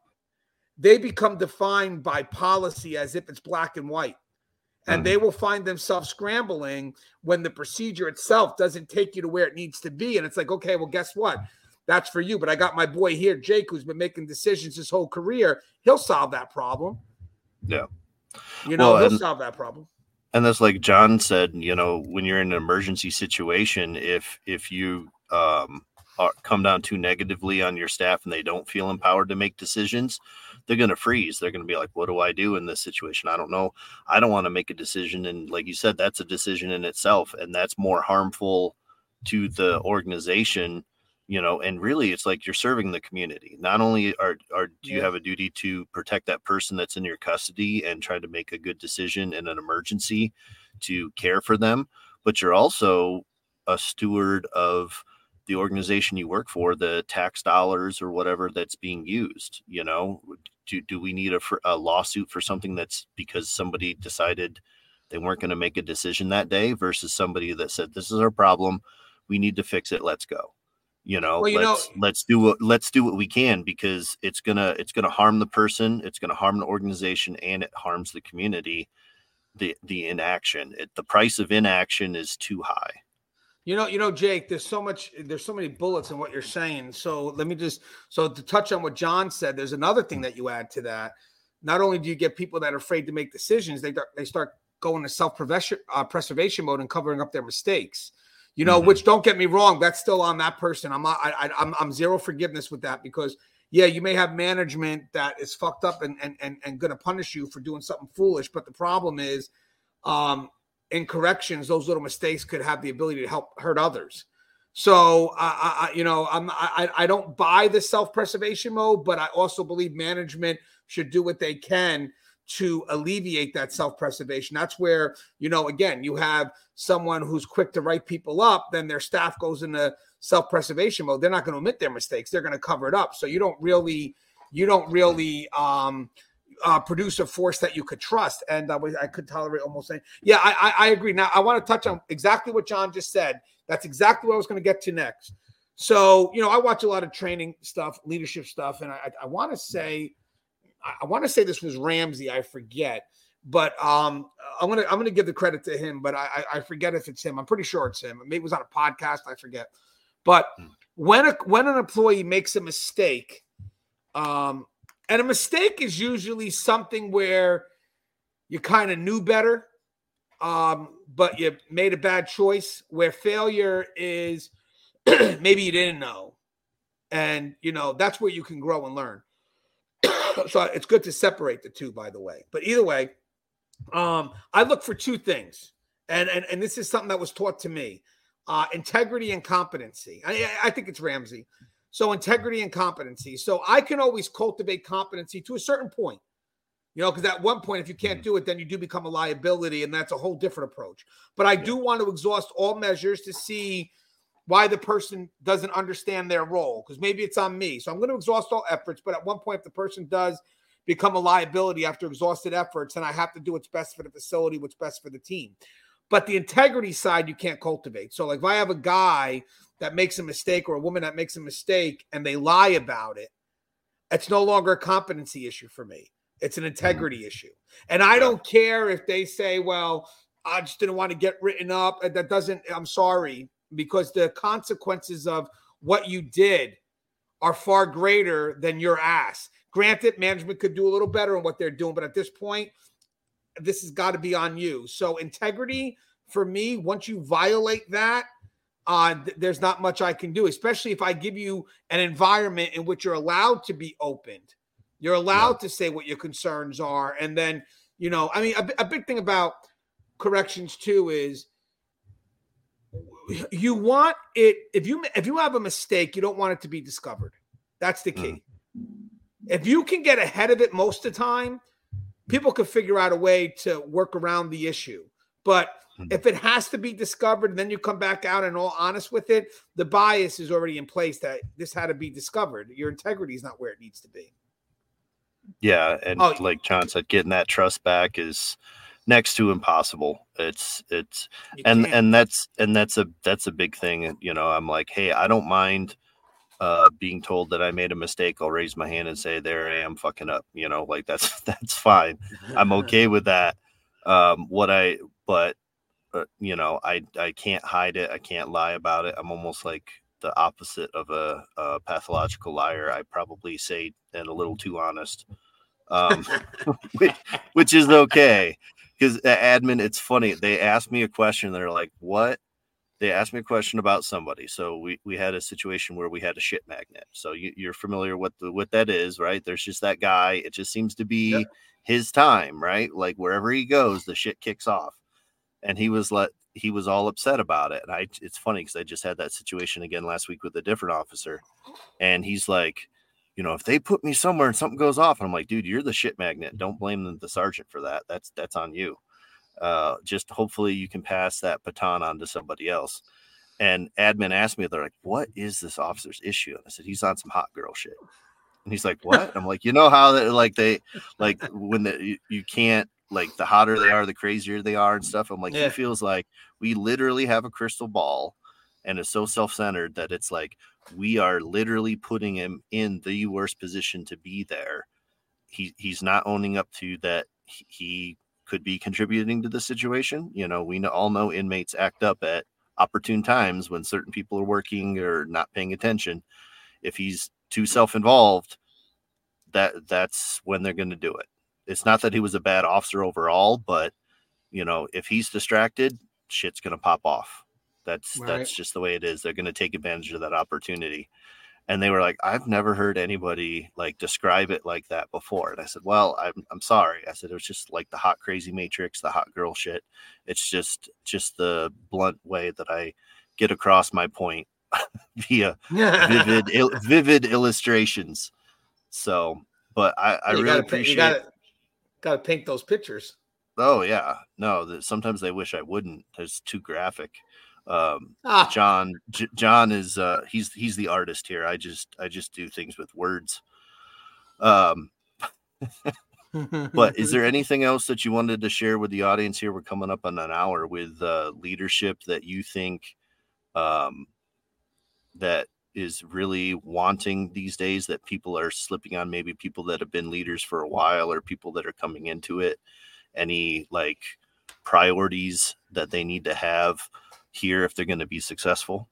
they become defined by policy as if it's black and white. And they will find themselves scrambling when the procedure itself doesn't take you to where it needs to be. And it's like, okay, well, guess what? That's for you. But I got my boy here, Jake, who's been making decisions his whole career. He'll solve that problem. Yeah. You know, Well, he'll and- solve that problem. and that's like jon said you know when you're in an emergency situation if if you um are, come down too negatively on your staff and they don't feel empowered to make decisions they're going to freeze they're going to be like what do i do in this situation i don't know i don't want to make a decision and like you said that's a decision in itself and that's more harmful to the organization you know and really it's like you're serving the community. Not only are, are do you have a duty to protect that person that's in your custody and try to make a good decision in an emergency to care for them but you're also a steward of the organization you work for the tax dollars or whatever that's being used you know? Do, do we need a, a lawsuit for something that's because somebody decided they weren't going to make a decision that day versus somebody that said this is our problem. We need to fix it. Let's go you know Well, you let's let's do what let's do what we can because it's gonna it's gonna harm the person it's gonna harm the organization and it harms the community the the inaction it, the price of inaction is too high You know, you know, Jake, there's so much, there's so many bullets in what you're saying. So let me just, so to touch on what Jon said, there's another thing that you add to that. Not only do you get people that are afraid to make decisions, they they start going to self uh, preservation mode and covering up their mistakes. You know, Mhm. which don't get me wrong, that's still on that person. I'm not, I, I, I'm, I'm zero forgiveness with that because yeah, you may have management that is fucked up and and and, and going to punish you for doing something foolish, but the problem is, um, in corrections, those little mistakes could have the ability to help hurt others. So, I, I you know, I'm, I, I don't buy the self-preservation mode, but I also believe management should do what they can to alleviate that self-preservation. That's where, you know, again, you have someone who's quick to write people up, then their staff goes into self-preservation mode. They're not going to admit their mistakes. They're going to cover it up. So you don't really, you don't really, um, uh, produce a force that you could trust. And I, I could tolerate almost saying, yeah, I, I, I agree. Now I want to touch on exactly what Jon just said. That's exactly what I was going to get to next. So, you know, I watch a lot of training stuff, leadership stuff, and I, I want to say, I, I want to say this was Ramsey. I forget, But um, I'm gonna I'm gonna give the credit to him, but I I I forget if it's him. I'm pretty sure it's him. Maybe it was on a podcast. I forget. But when a when an employee makes a mistake, um, and a mistake is usually something where you kind of knew better, um, but you made a bad choice. Where failure is maybe you didn't know, and you know that's where you can grow and learn. So it's good to separate the two, by the way. But either way, um, I look for two things, and and and this is something that was taught to me: uh, integrity and competency. I, I think it's Ramsey. So integrity and competency. So I can always cultivate competency to a certain point. You know, because at one point, if you can't do it, then you do become a liability, and that's a whole different approach. But I do want to exhaust all measures to see why the person doesn't understand their role, because maybe it's on me. So I'm going to exhaust all efforts. But at one point, if the person does become a liability after exhausted efforts, and I have to do what's best for the facility, what's best for the team. But the integrity side, you can't cultivate. So, like, if I have a guy that makes a mistake or a woman that makes a mistake and they lie about it, it's no longer a competency issue for me. It's an integrity mm-hmm. issue. And I don't care if they say, well, I just didn't want to get written up. That doesn't, I'm sorry, because the consequences of what you did are far greater than your ass. Granted, management could do a little better on what they're doing, but at this point, this has got to be on you. So integrity for me, once you violate that, uh, th- there's not much I can do, especially if I give you an environment in which you're allowed to be opened. You're allowed to say what your concerns are. And then, you know, I mean, a, a big thing about corrections too is you want it if you if you have a mistake, you don't want it to be discovered. That's the key. Hmm. If you can get ahead of it most of the time, people can figure out a way to work around the issue. But hmm. if it has to be discovered and then you come back out and all honest with it, the bias is already in place that this had to be discovered. Your integrity is not where it needs to be. Yeah, and Oh, like Jon said, getting that trust back is next to impossible. It's it's You and can't. and that's and that's a that's a big thing. You know, I'm like, hey, I don't mind uh being told that I made a mistake. I'll raise my hand and say, there I am fucking up. You know, like that's that's fine. I'm okay with that. Um, what I but uh, you know, I I can't hide it. I can't lie about it. I'm almost like the opposite of a, a pathological liar. I probably say and a little too honest, um, which, which is okay. Because admin, it's funny. They asked me a question. They're like, "What?" They asked me a question about somebody. So we we had a situation where we had a shit magnet. So you, you're familiar with the what that is, right? There's just that guy. It just seems to be Yep. his time, right? Like wherever he goes, the shit kicks off. And he was like, he was all upset about it. And I, it's funny because I just had that situation again last week with a different officer, and he's like, you know, if they put me somewhere and something goes off, and I'm like, dude, you're the shit magnet. Don't blame the, the sergeant for that. That's that's on you. Uh, just hopefully you can pass that baton on to somebody else. And admin asked me, they're like, what is this officer's issue? And I said, he's on some hot girl shit. And he's like, what? I'm like, you know how that like they like when the, you, you can't like the hotter they are, the crazier they are and stuff. I'm like, Yeah. he feels like we literally have a crystal ball and is so self-centered that it's like we are literally putting him in the worst position to be there. He he's not owning up to that he- could be contributing to the situation. You know, we all know inmates act up at opportune times when certain people are working or not paying attention. If he's too self-involved, that that's when they're going to do it. It's not that he was a bad officer overall, but you know, if he's distracted, shit's going to pop off. That's Right. that's just the way it is. They're going to take advantage of that opportunity. And they were like, I've never heard anybody like describe it like that before. And I said, Well, I'm I'm sorry. I said it was just like the hot crazy matrix, the hot girl shit. It's just just the blunt way that I get across my point via vivid il- vivid illustrations. So, but I, I you really gotta, appreciate. You gotta, gotta paint those pictures. Oh yeah, no. that sometimes they wish I wouldn't. It's too graphic. Um, Ah, Jon, J- Jon is uh, he's he's the artist here. I just I just do things with words. Um, but is there anything else that you wanted to share with the audience here? We're coming up on an hour with uh, leadership that you think um, that is really wanting these days that people are slipping on maybe people that have been leaders for a while or people that are coming into it any like priorities that they need to have here if they're going to be successful?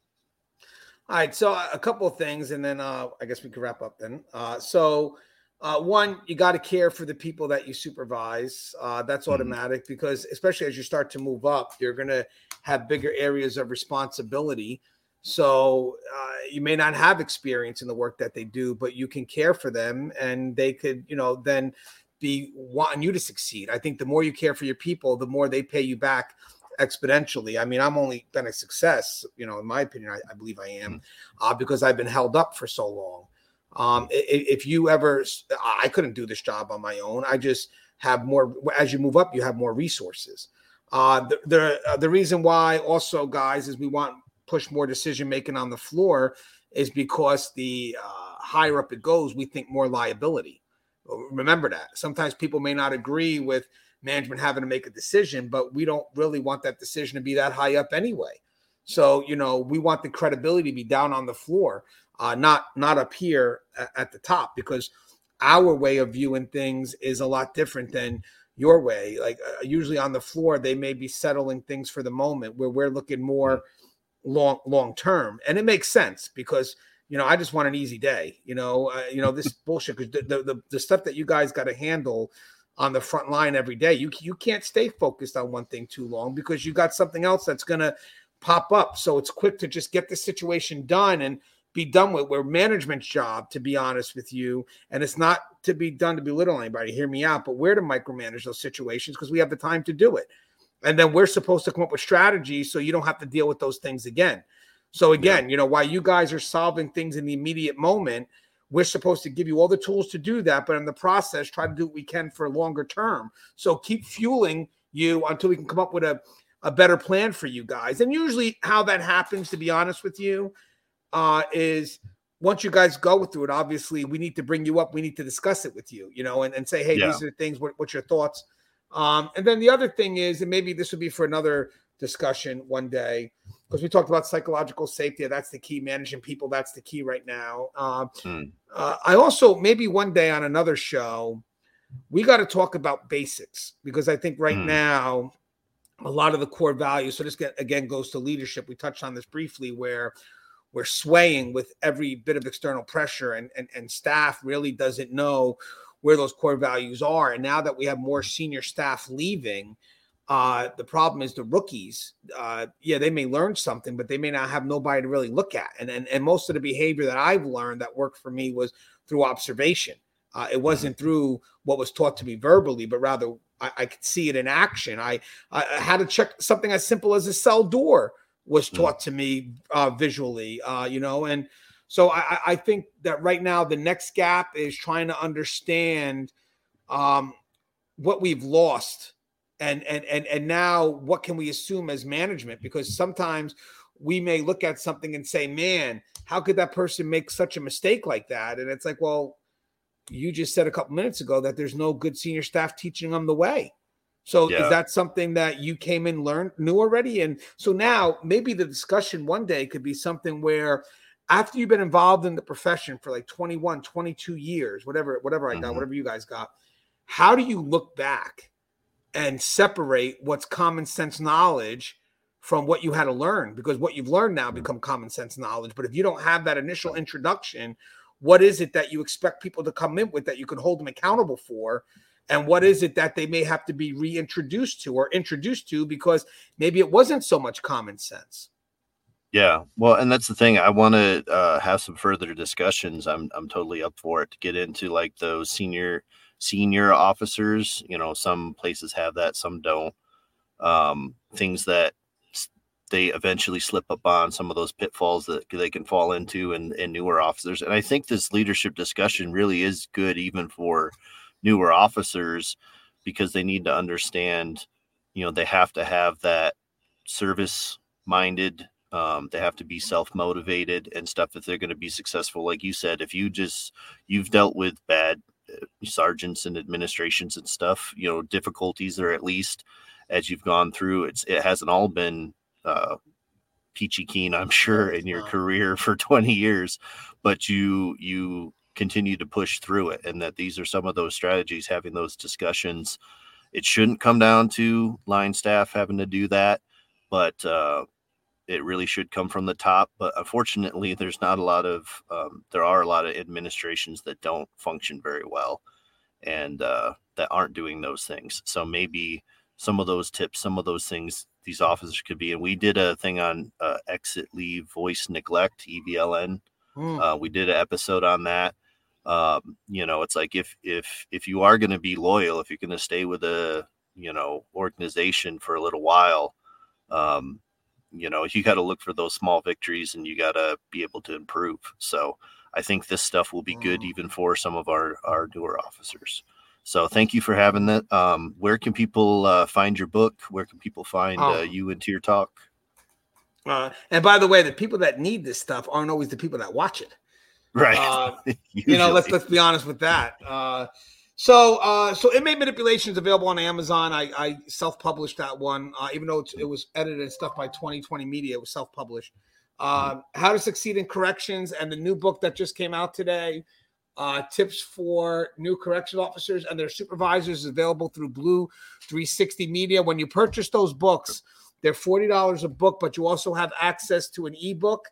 All right, so a couple of things, and then uh, I guess we could wrap up then. Uh, so, uh, one, you got to care for the people that you supervise. Uh, that's Mhm. automatic because, especially as you start to move up, you're going to have bigger areas of responsibility. So, uh, you may not have experience in the work that they do, but you can care for them, and they could, you know, then be wanting you to succeed. I think the more you care for your people, the more they pay you back exponentially. I mean, I'm only been a success, you know, in my opinion, I, I believe I am, uh, because I've been held up for so long. Um, if you ever, I couldn't do this job on my own. I just have more. As you move up, you have more resources. Uh, the the, uh, the reason why also, guys, is we want push more decision making on the floor is because the uh, higher up it goes, we think more liability. Remember that. Sometimes people may not agree with management having to make a decision, but we don't really want that decision to be that high up anyway. So, you know, we want the credibility to be down on the floor, uh, not not up here at, at the top, because our way of viewing things is a lot different than your way. Like uh, usually on the floor, they may be settling things for the moment, where we're looking more long long term, and it makes sense because you know I just want an easy day. You know, uh, you know this bullshit because the, the the the stuff that you guys got to handle on the front line every day. You you can't stay focused on one thing too long because you got something else that's gonna pop up. So it's quick to just get the situation done and be done with. We're management's job, to be honest with you, and it's not to be done to belittle anybody. Hear me out, but we're to micromanage those situations because we have the time to do it, and then we're supposed to come up with strategies so you don't have to deal with those things again. So again, you know, while you guys are solving things in the immediate moment, we're supposed to give you all the tools to do that, but in the process, try to do what we can for longer term. So keep fueling you until we can come up with a, a better plan for you guys. And usually, how that happens, to be honest with you, uh, is once you guys go through it, obviously, we need to bring you up. We need to discuss it with you, you know, and, and say, hey, Yeah. these are the things. What, what's your thoughts? Um, and then the other thing is, and maybe this would be for another discussion one day, because we talked about psychological safety. That's the key. Managing people, that's the key right now. Um, Hmm. uh, I also maybe one day on another show, we got to talk about basics because I think right Hmm. now a lot of the core values. So this get, again goes to leadership. We touched on this briefly, where we're swaying with every bit of external pressure, and and, and staff really doesn't know where those core values are. And now that we have more senior staff leaving. Uh, the problem is the rookies. Uh, yeah, they may learn something, but they may not have nobody to really look at. And, and and most of the behavior that I've learned that worked for me was through observation. Uh, it wasn't through what was taught to me verbally, but rather I, I could see it in action. I, I had to check something as simple as a cell door was Mm. taught to me uh, visually. Uh, you know, and so I, I- I think that right now the next gap is trying to understand um, what we've lost and and and and now what can we assume as management because sometimes we may look at something and say man how could that person make such a mistake like that and it's like well you just said a couple minutes ago that there's no good senior staff teaching them the way so Yeah. is that something that you came and learned knew already and so now maybe the discussion one day could be something where after you've been involved in the profession for like 21 22 years whatever whatever i got Mhm. whatever you guys got how do you look back and separate what's common sense knowledge from what you had to learn because what you've learned now become common sense knowledge but if you don't have that initial introduction what is it that you expect people to come in with that you can hold them accountable for and what is it that they may have to be reintroduced to or introduced to because maybe it wasn't so much common sense Yeah, well, and that's the thing. I want to uh, have some further discussions. I'm I'm totally up for it to get into like those senior senior officers. You know, some places have that, some don't. Um, things that they eventually slip up on, some of those pitfalls that they can fall into, and and newer officers. And I think this leadership discussion really is good, even for newer officers, because they need to understand. You know, they have to have that service minded um, they have to be self-motivated and stuff if they're going to be successful like you said if you just you've dealt with bad sergeants and administrations and stuff you know difficulties or at least as you've gone through it's it hasn't all been uh peachy keen i'm sure in your career for 20 years but you you continue to push through it and that these are some of those strategies having those discussions. It shouldn't come down to line staff having to do that, but uh, it really should come from the top. But unfortunately, there's not a lot of um, there are a lot of administrations that don't function very well, and uh, that aren't doing those things. So maybe some of those tips, some of those things these officers could be. And we did a thing on uh, exit leave voice neglect EVLN. Mm. Uh, we did an episode on that. Um, you know, it's like if if if you are going to be loyal, if you're going to stay with a you know organization for a little while, um, you know, you got to look for those small victories and you got to be able to improve. So I think this stuff will be good even for some of our our newer officers. So thank you for having that. Um, where can people uh, find your book? Where can people find Oh. uh, you and Tier Talk? Uh, and by the way, the people that need this stuff aren't always the people that watch it. Right. Uh, you know, let's let's be honest with that. So, uh, so inmate manipulation is available on Amazon. I, I self-published that one, uh, even though it was edited and stuff by 2020 Media. It was self-published. Uh, How to succeed in corrections, and the new book that just came out today, uh, tips for new correctional officers and their supervisors, is available through Blue 360 Media. When you purchase those books, they're forty dollars a book, but you also have access to an ebook.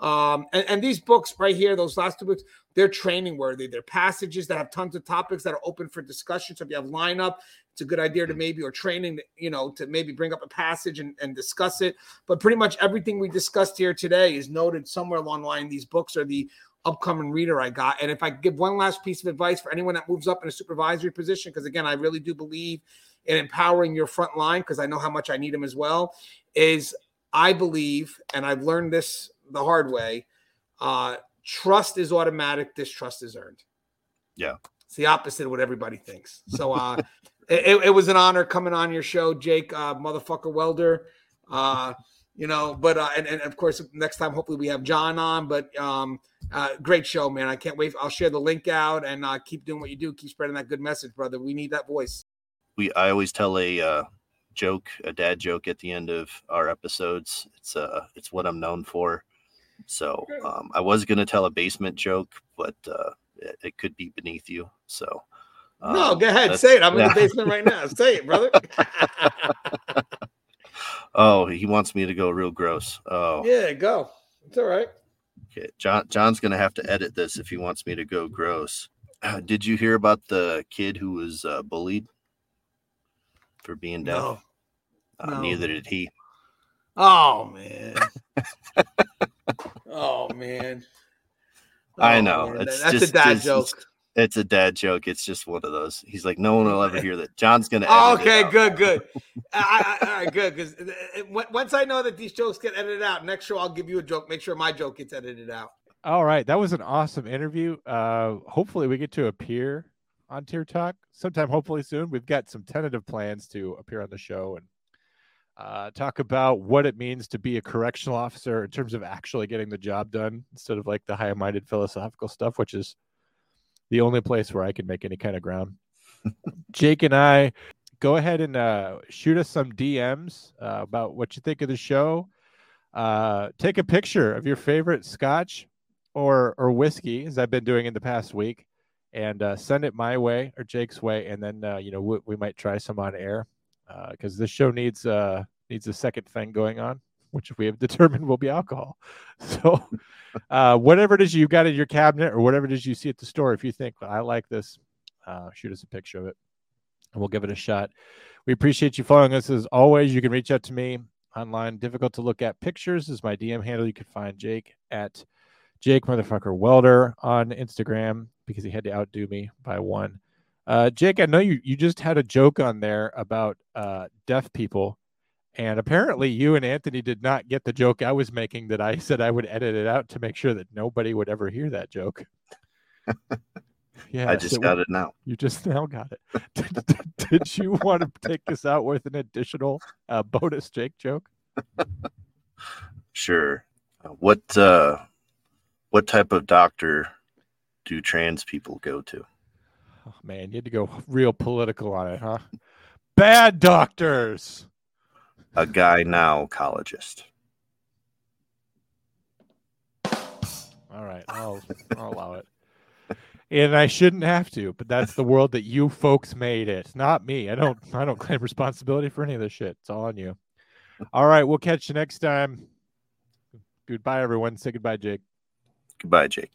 Um, and, and these books right here, those last two books, they're training worthy. They're passages that have tons of topics that are open for discussion. So if you have lineup, it's a good idea to maybe or training, you know, to maybe bring up a passage and, and discuss it. But pretty much everything we discussed here today is noted somewhere along the line. These books are the upcoming reader I got. And if I give one last piece of advice for anyone that moves up in a supervisory position, because again, I really do believe in empowering your front line, because I know how much I need them as well, is I believe, and I've learned this the hard way, uh, trust is automatic, distrust is earned. Yeah. It's the opposite of what everybody thinks. So uh it, it was an honor coming on your show, Jake, uh, motherfucker welder. Uh, you know, but uh, and, and of course next time hopefully we have Jon on. But um, uh, great show, man. I can't wait. I'll share the link out and uh, keep doing what you do. Keep spreading that good message, brother. We need that voice. we I always tell a uh, joke, a dad joke at the end of our episodes. It's uh it's what I'm known for. So um, I was gonna tell a basement joke, but uh, it, it could be beneath you. So no, um, go ahead, say it. I'm in the basement right now. Say it, brother. Oh, he wants me to go real gross. Oh, yeah, go. It's all right. okay. Jon Jon's gonna have to edit this if he wants me to go gross. Uh, did you hear about the kid who was uh, bullied for being deaf? No. Uh, no. Neither did he. Oh man. oh man. I Oh, know. man. It's That's just- a dad it's- it's- joke. It's a dad joke. It's just one of those. He's like, no one will ever hear that. Jon's gonna. Oh, okay, good, good. I, I, all right, good. Because once I know that these jokes get edited out, next show I'll give you a joke. Make sure my joke gets edited out. All right, that was an awesome interview. Uh, hopefully, we get to appear on Tier Talk sometime. Hopefully soon. We've got some tentative plans to appear on the show and uh, talk about what it means to be a correctional officer in terms of actually getting the job done instead of like the high-minded philosophical stuff, which is the only place where I can make any kind of ground. Jake and I go ahead and uh, shoot us some DMs uh, about what you think of the show. Uh, take a picture of your favorite scotch or or whiskey, as I've been doing in the past week, and uh, send it my way or Jake's way, and then uh, you know we, we might try some on air because this show needs uh needs a second thing going on, which we have determined will be alcohol. So uh, whatever it is you got in your cabinet or whatever it is you see at the store, if you think I like this, uh, shoot us a picture of it, and we'll give it a shot. We appreciate you following us as always. You can reach out to me online. Difficult to look at pictures is my DM handle. You can find Jake at Jake motherfucker welder on Instagram because he had to outdo me by one. Uh, Jake, I know you you just had a joke on there about uh, deaf people, and apparently you and Anthony did not get the joke I was making that I said I would edit it out to make sure that nobody would ever hear that joke. yeah, I just got it now. You just now got it. did, did- did you want to take this out with an additional uh, bonus Jake joke? Sure. Uh, What uh, what type of doctor do trans people go to? Oh, man, you had to go real political on it, huh? Bad doctors. A guy now collegist. All right, I'll, I'll allow it. and I shouldn't have to, but that's the world that you folks made it, not me. I don't I don't claim responsibility for any of this shit. It's all on you. All right, we'll catch you next time. Goodbye, everyone. Say goodbye, Jake. Goodbye, Jake.